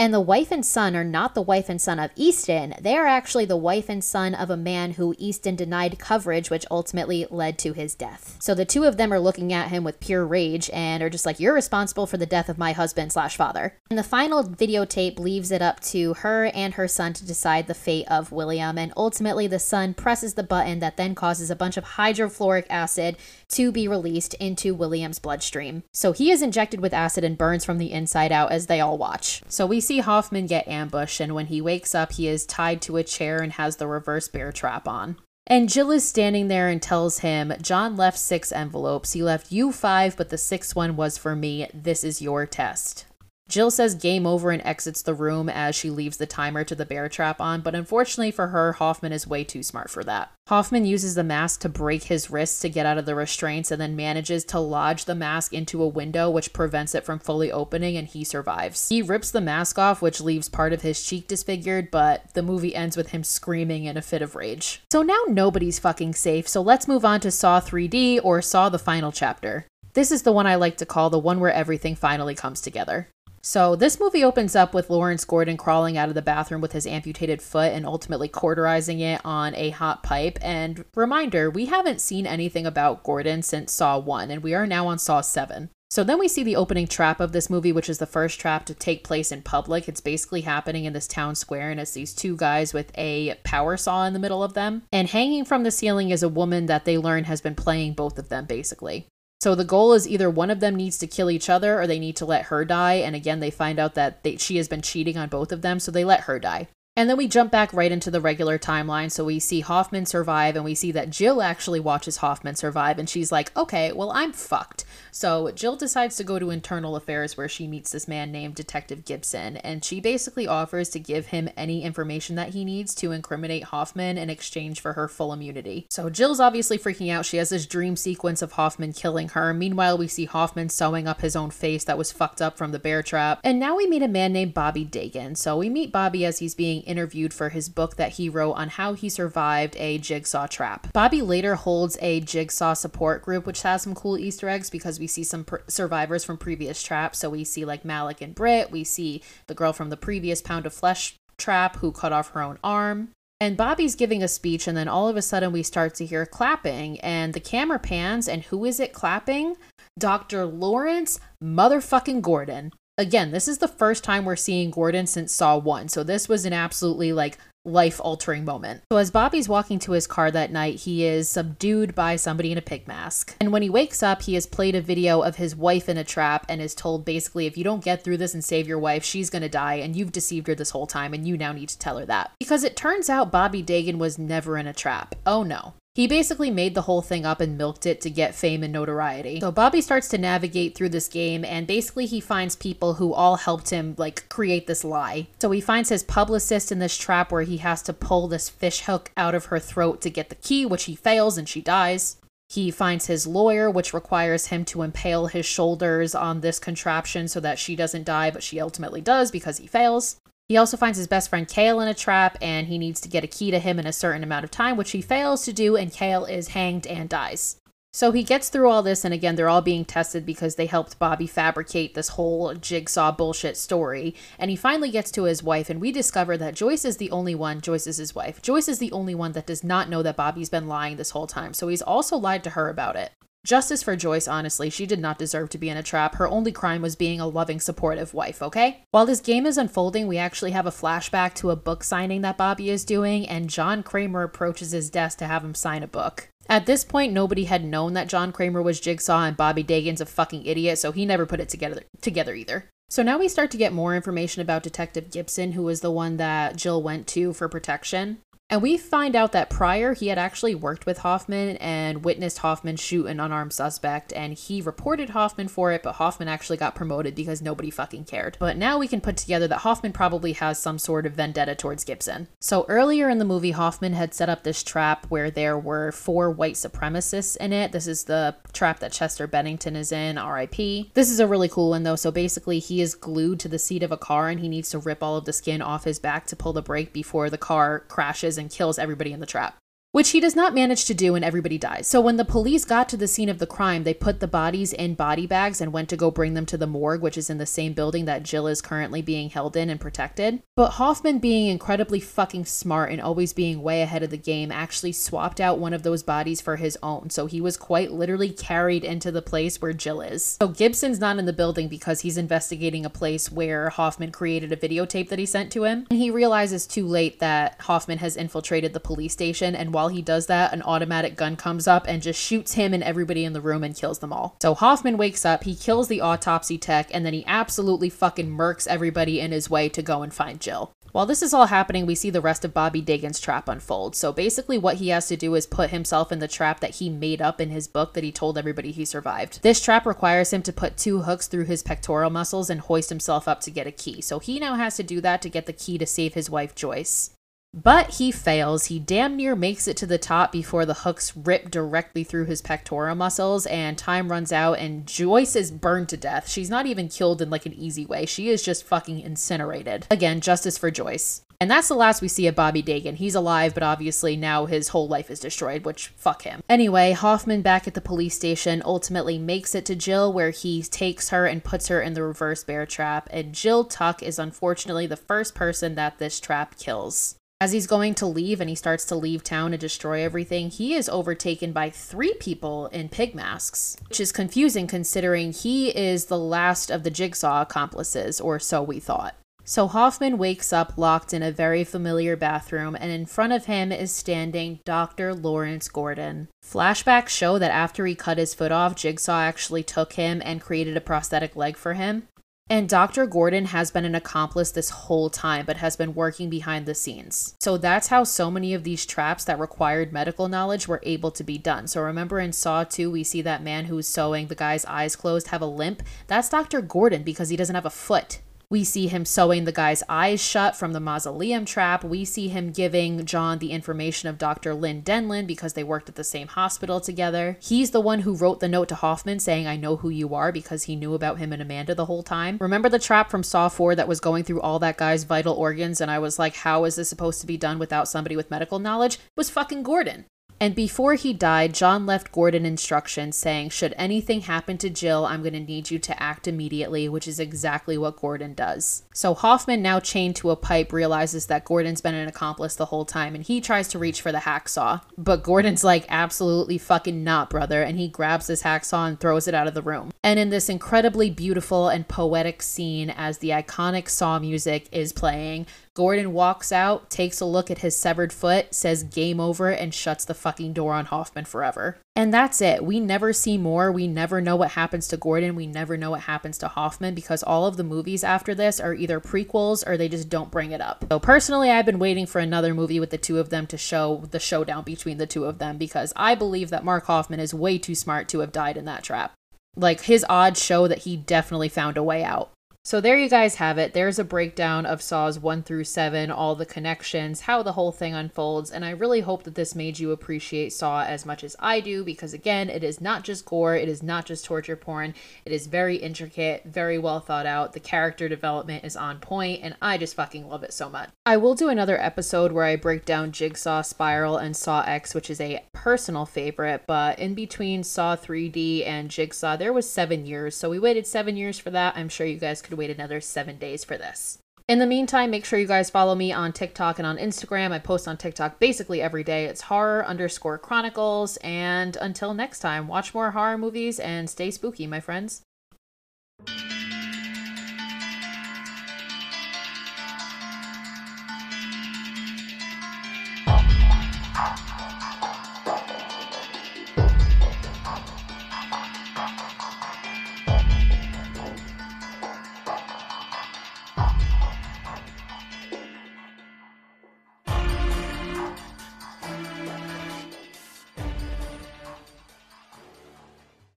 And the wife and son are not the wife and son of Easton. They are actually the wife and son of a man who Easton denied coverage, which ultimately led to his death. So the two of them are looking at him with pure rage and are just like, You're responsible for the death of my husband slash father. And the final videotape leaves it up to her and her son to decide the fate of William. And ultimately, the son presses the button that then causes a bunch of hydrofluoric acid to be released into William's bloodstream. So he is injected with acid and burns from the inside out as they all watch. So we see Hoffman get ambushed, and when he wakes up, he is tied to a chair and has the reverse bear trap on. And Jill is standing there and tells him, John left six envelopes. He left you five, but the sixth one was for me. This is your test. Jill says game over and exits the room as she leaves the timer to the bear trap on, but unfortunately for her, Hoffman is way too smart for that. Hoffman uses the mask to break his wrists to get out of the restraints and then manages to lodge the mask into a window, which prevents it from fully opening, and he survives. He rips the mask off, which leaves part of his cheek disfigured, but the movie ends with him screaming in a fit of rage. So now nobody's fucking safe, so let's move on to Saw 3D or Saw the final chapter. This is the one I like to call the one where everything finally comes together. So, this movie opens up with Lawrence Gordon crawling out of the bathroom with his amputated foot and ultimately cauterizing it on a hot pipe. And reminder, we haven't seen anything about Gordon since Saw 1, and we are now on Saw 7. So then we see the opening trap of this movie, which is the first trap to take place in public. It's basically happening in this town square, and it's these two guys with a power saw in the middle of them. And hanging from the ceiling is a woman that they learn has been playing both of them, basically. So the goal is either one of them needs to kill each other or they need to let her die. And again, they find out that they, she has been cheating on both of them, so they let her die. And then we jump back right into the regular timeline. So we see Hoffman survive, and we see that Jill actually watches Hoffman survive, and she's like, okay, well, I'm fucked. So Jill decides to go to internal affairs where she meets this man named Detective Gibson, and she basically offers to give him any information that he needs to incriminate Hoffman in exchange for her full immunity. So Jill's obviously freaking out. She has this dream sequence of Hoffman killing her. Meanwhile, we see Hoffman sewing up his own face that was fucked up from the bear trap. And now we meet a man named Bobby Dagen. So we meet Bobby as he's being interviewed for his book that he wrote on how he survived a jigsaw trap. Bobby later holds a jigsaw support group, which has some cool Easter eggs because we see some pr- survivors from previous traps. So we see like Malik and Britt. We see the girl from the previous Pound of Flesh trap who cut off her own arm. And Bobby's giving a speech, and then all of a sudden we start to hear clapping, and the camera pans, and who is it clapping? Dr. Lawrence motherfucking Gordon. Again, this is the first time we're seeing Gordon since Saw 1, so this was an absolutely like life altering moment. So, as Bobby's walking to his car that night, he is subdued by somebody in a pig mask. And when he wakes up, he has played a video of his wife in a trap and is told basically, if you don't get through this and save your wife, she's gonna die, and you've deceived her this whole time, and you now need to tell her that. Because it turns out Bobby Dagen was never in a trap. Oh no. He basically made the whole thing up and milked it to get fame and notoriety. So Bobby starts to navigate through this game and basically he finds people who all helped him like create this lie. So he finds his publicist in this trap where he has to pull this fish hook out of her throat to get the key, which he fails and she dies. He finds his lawyer, which requires him to impale his shoulders on this contraption so that she doesn't die, but she ultimately does because he fails. He also finds his best friend Cale in a trap, and he needs to get a key to him in a certain amount of time, which he fails to do, and Cale is hanged and dies. So he gets through all this, and again, they're all being tested because they helped Bobby fabricate this whole jigsaw bullshit story. And he finally gets to his wife, and we discover that Joyce is the only one, Joyce is his wife. Joyce is the only one that does not know that Bobby's been lying this whole time, so he's also lied to her about it. Justice for Joyce, honestly, she did not deserve to be in a trap. Her only crime was being a loving, supportive wife, okay? While this game is unfolding, we actually have a flashback to a book signing that Bobby is doing, and John Kramer approaches his desk to have him sign a book. At this point, nobody had known that John Kramer was Jigsaw and Bobby Dagen's a fucking idiot, so he never put it together together either. So now we start to get more information about Detective Gibson, who was the one that Jill went to for protection. And we find out that prior he had actually worked with Hoffman and witnessed Hoffman shoot an unarmed suspect, and he reported Hoffman for it, but Hoffman actually got promoted because nobody fucking cared. But now we can put together that Hoffman probably has some sort of vendetta towards Gibson. So earlier in the movie, Hoffman had set up this trap where there were four white supremacists in it. This is the trap that Chester Bennington is in, RIP. This is a really cool one though. So basically, he is glued to the seat of a car and he needs to rip all of the skin off his back to pull the brake before the car crashes and kills everybody in the trap which he does not manage to do and everybody dies. So when the police got to the scene of the crime, they put the bodies in body bags and went to go bring them to the morgue, which is in the same building that Jill is currently being held in and protected. But Hoffman being incredibly fucking smart and always being way ahead of the game actually swapped out one of those bodies for his own. So he was quite literally carried into the place where Jill is. So Gibson's not in the building because he's investigating a place where Hoffman created a videotape that he sent to him. And he realizes too late that Hoffman has infiltrated the police station and while he does that, an automatic gun comes up and just shoots him and everybody in the room and kills them all. So Hoffman wakes up, he kills the autopsy tech, and then he absolutely fucking murks everybody in his way to go and find Jill. While this is all happening, we see the rest of Bobby Dagen's trap unfold. So basically, what he has to do is put himself in the trap that he made up in his book that he told everybody he survived. This trap requires him to put two hooks through his pectoral muscles and hoist himself up to get a key. So he now has to do that to get the key to save his wife, Joyce. But he fails. He damn near makes it to the top before the hooks rip directly through his pectoral muscles, and time runs out, and Joyce is burned to death. She's not even killed in like an easy way. She is just fucking incinerated. Again, justice for Joyce. And that's the last we see of Bobby Dagen. He's alive, but obviously now his whole life is destroyed, which fuck him. Anyway, Hoffman back at the police station ultimately makes it to Jill, where he takes her and puts her in the reverse bear trap. And Jill Tuck is unfortunately the first person that this trap kills. As he's going to leave and he starts to leave town and destroy everything, he is overtaken by three people in pig masks, which is confusing considering he is the last of the jigsaw accomplices, or so we thought. So Hoffman wakes up locked in a very familiar bathroom, and in front of him is standing Dr. Lawrence Gordon. Flashbacks show that after he cut his foot off, Jigsaw actually took him and created a prosthetic leg for him. And Dr. Gordon has been an accomplice this whole time, but has been working behind the scenes. So that's how so many of these traps that required medical knowledge were able to be done. So remember in Saw 2, we see that man who's sewing the guy's eyes closed have a limp? That's Dr. Gordon because he doesn't have a foot. We see him sewing the guy's eyes shut from the mausoleum trap. We see him giving John the information of Dr. Lynn Denlon because they worked at the same hospital together. He's the one who wrote the note to Hoffman saying, I know who you are because he knew about him and Amanda the whole time. Remember the trap from Saw 4 that was going through all that guy's vital organs? And I was like, how is this supposed to be done without somebody with medical knowledge? It was fucking Gordon. And before he died, John left Gordon instructions saying, Should anything happen to Jill, I'm going to need you to act immediately, which is exactly what Gordon does. So Hoffman, now chained to a pipe, realizes that Gordon's been an accomplice the whole time and he tries to reach for the hacksaw. But Gordon's like, Absolutely fucking not, brother. And he grabs his hacksaw and throws it out of the room. And in this incredibly beautiful and poetic scene, as the iconic Saw music is playing, Gordon walks out, takes a look at his severed foot, says game over, and shuts the fucking door on Hoffman forever. And that's it. We never see more. We never know what happens to Gordon. We never know what happens to Hoffman because all of the movies after this are either prequels or they just don't bring it up. So personally, I've been waiting for another movie with the two of them to show the showdown between the two of them because I believe that Mark Hoffman is way too smart to have died in that trap. Like his odds show that he definitely found a way out. So there you guys have it. There's a breakdown of Saws 1 through 7, all the connections, how the whole thing unfolds, and I really hope that this made you appreciate Saw as much as I do because again, it is not just gore, it is not just torture porn. It is very intricate, very well thought out. The character development is on point and I just fucking love it so much. I will do another episode where I break down Jigsaw Spiral and Saw X, which is a personal favorite, but in between Saw 3D and Jigsaw, there was 7 years. So we waited 7 years for that. I'm sure you guys could wait another seven days for this. In the meantime, make sure you guys follow me on TikTok and on Instagram. I post on TikTok basically every day. It's horror underscore chronicles. And until next time, watch more horror movies and stay spooky, my friends.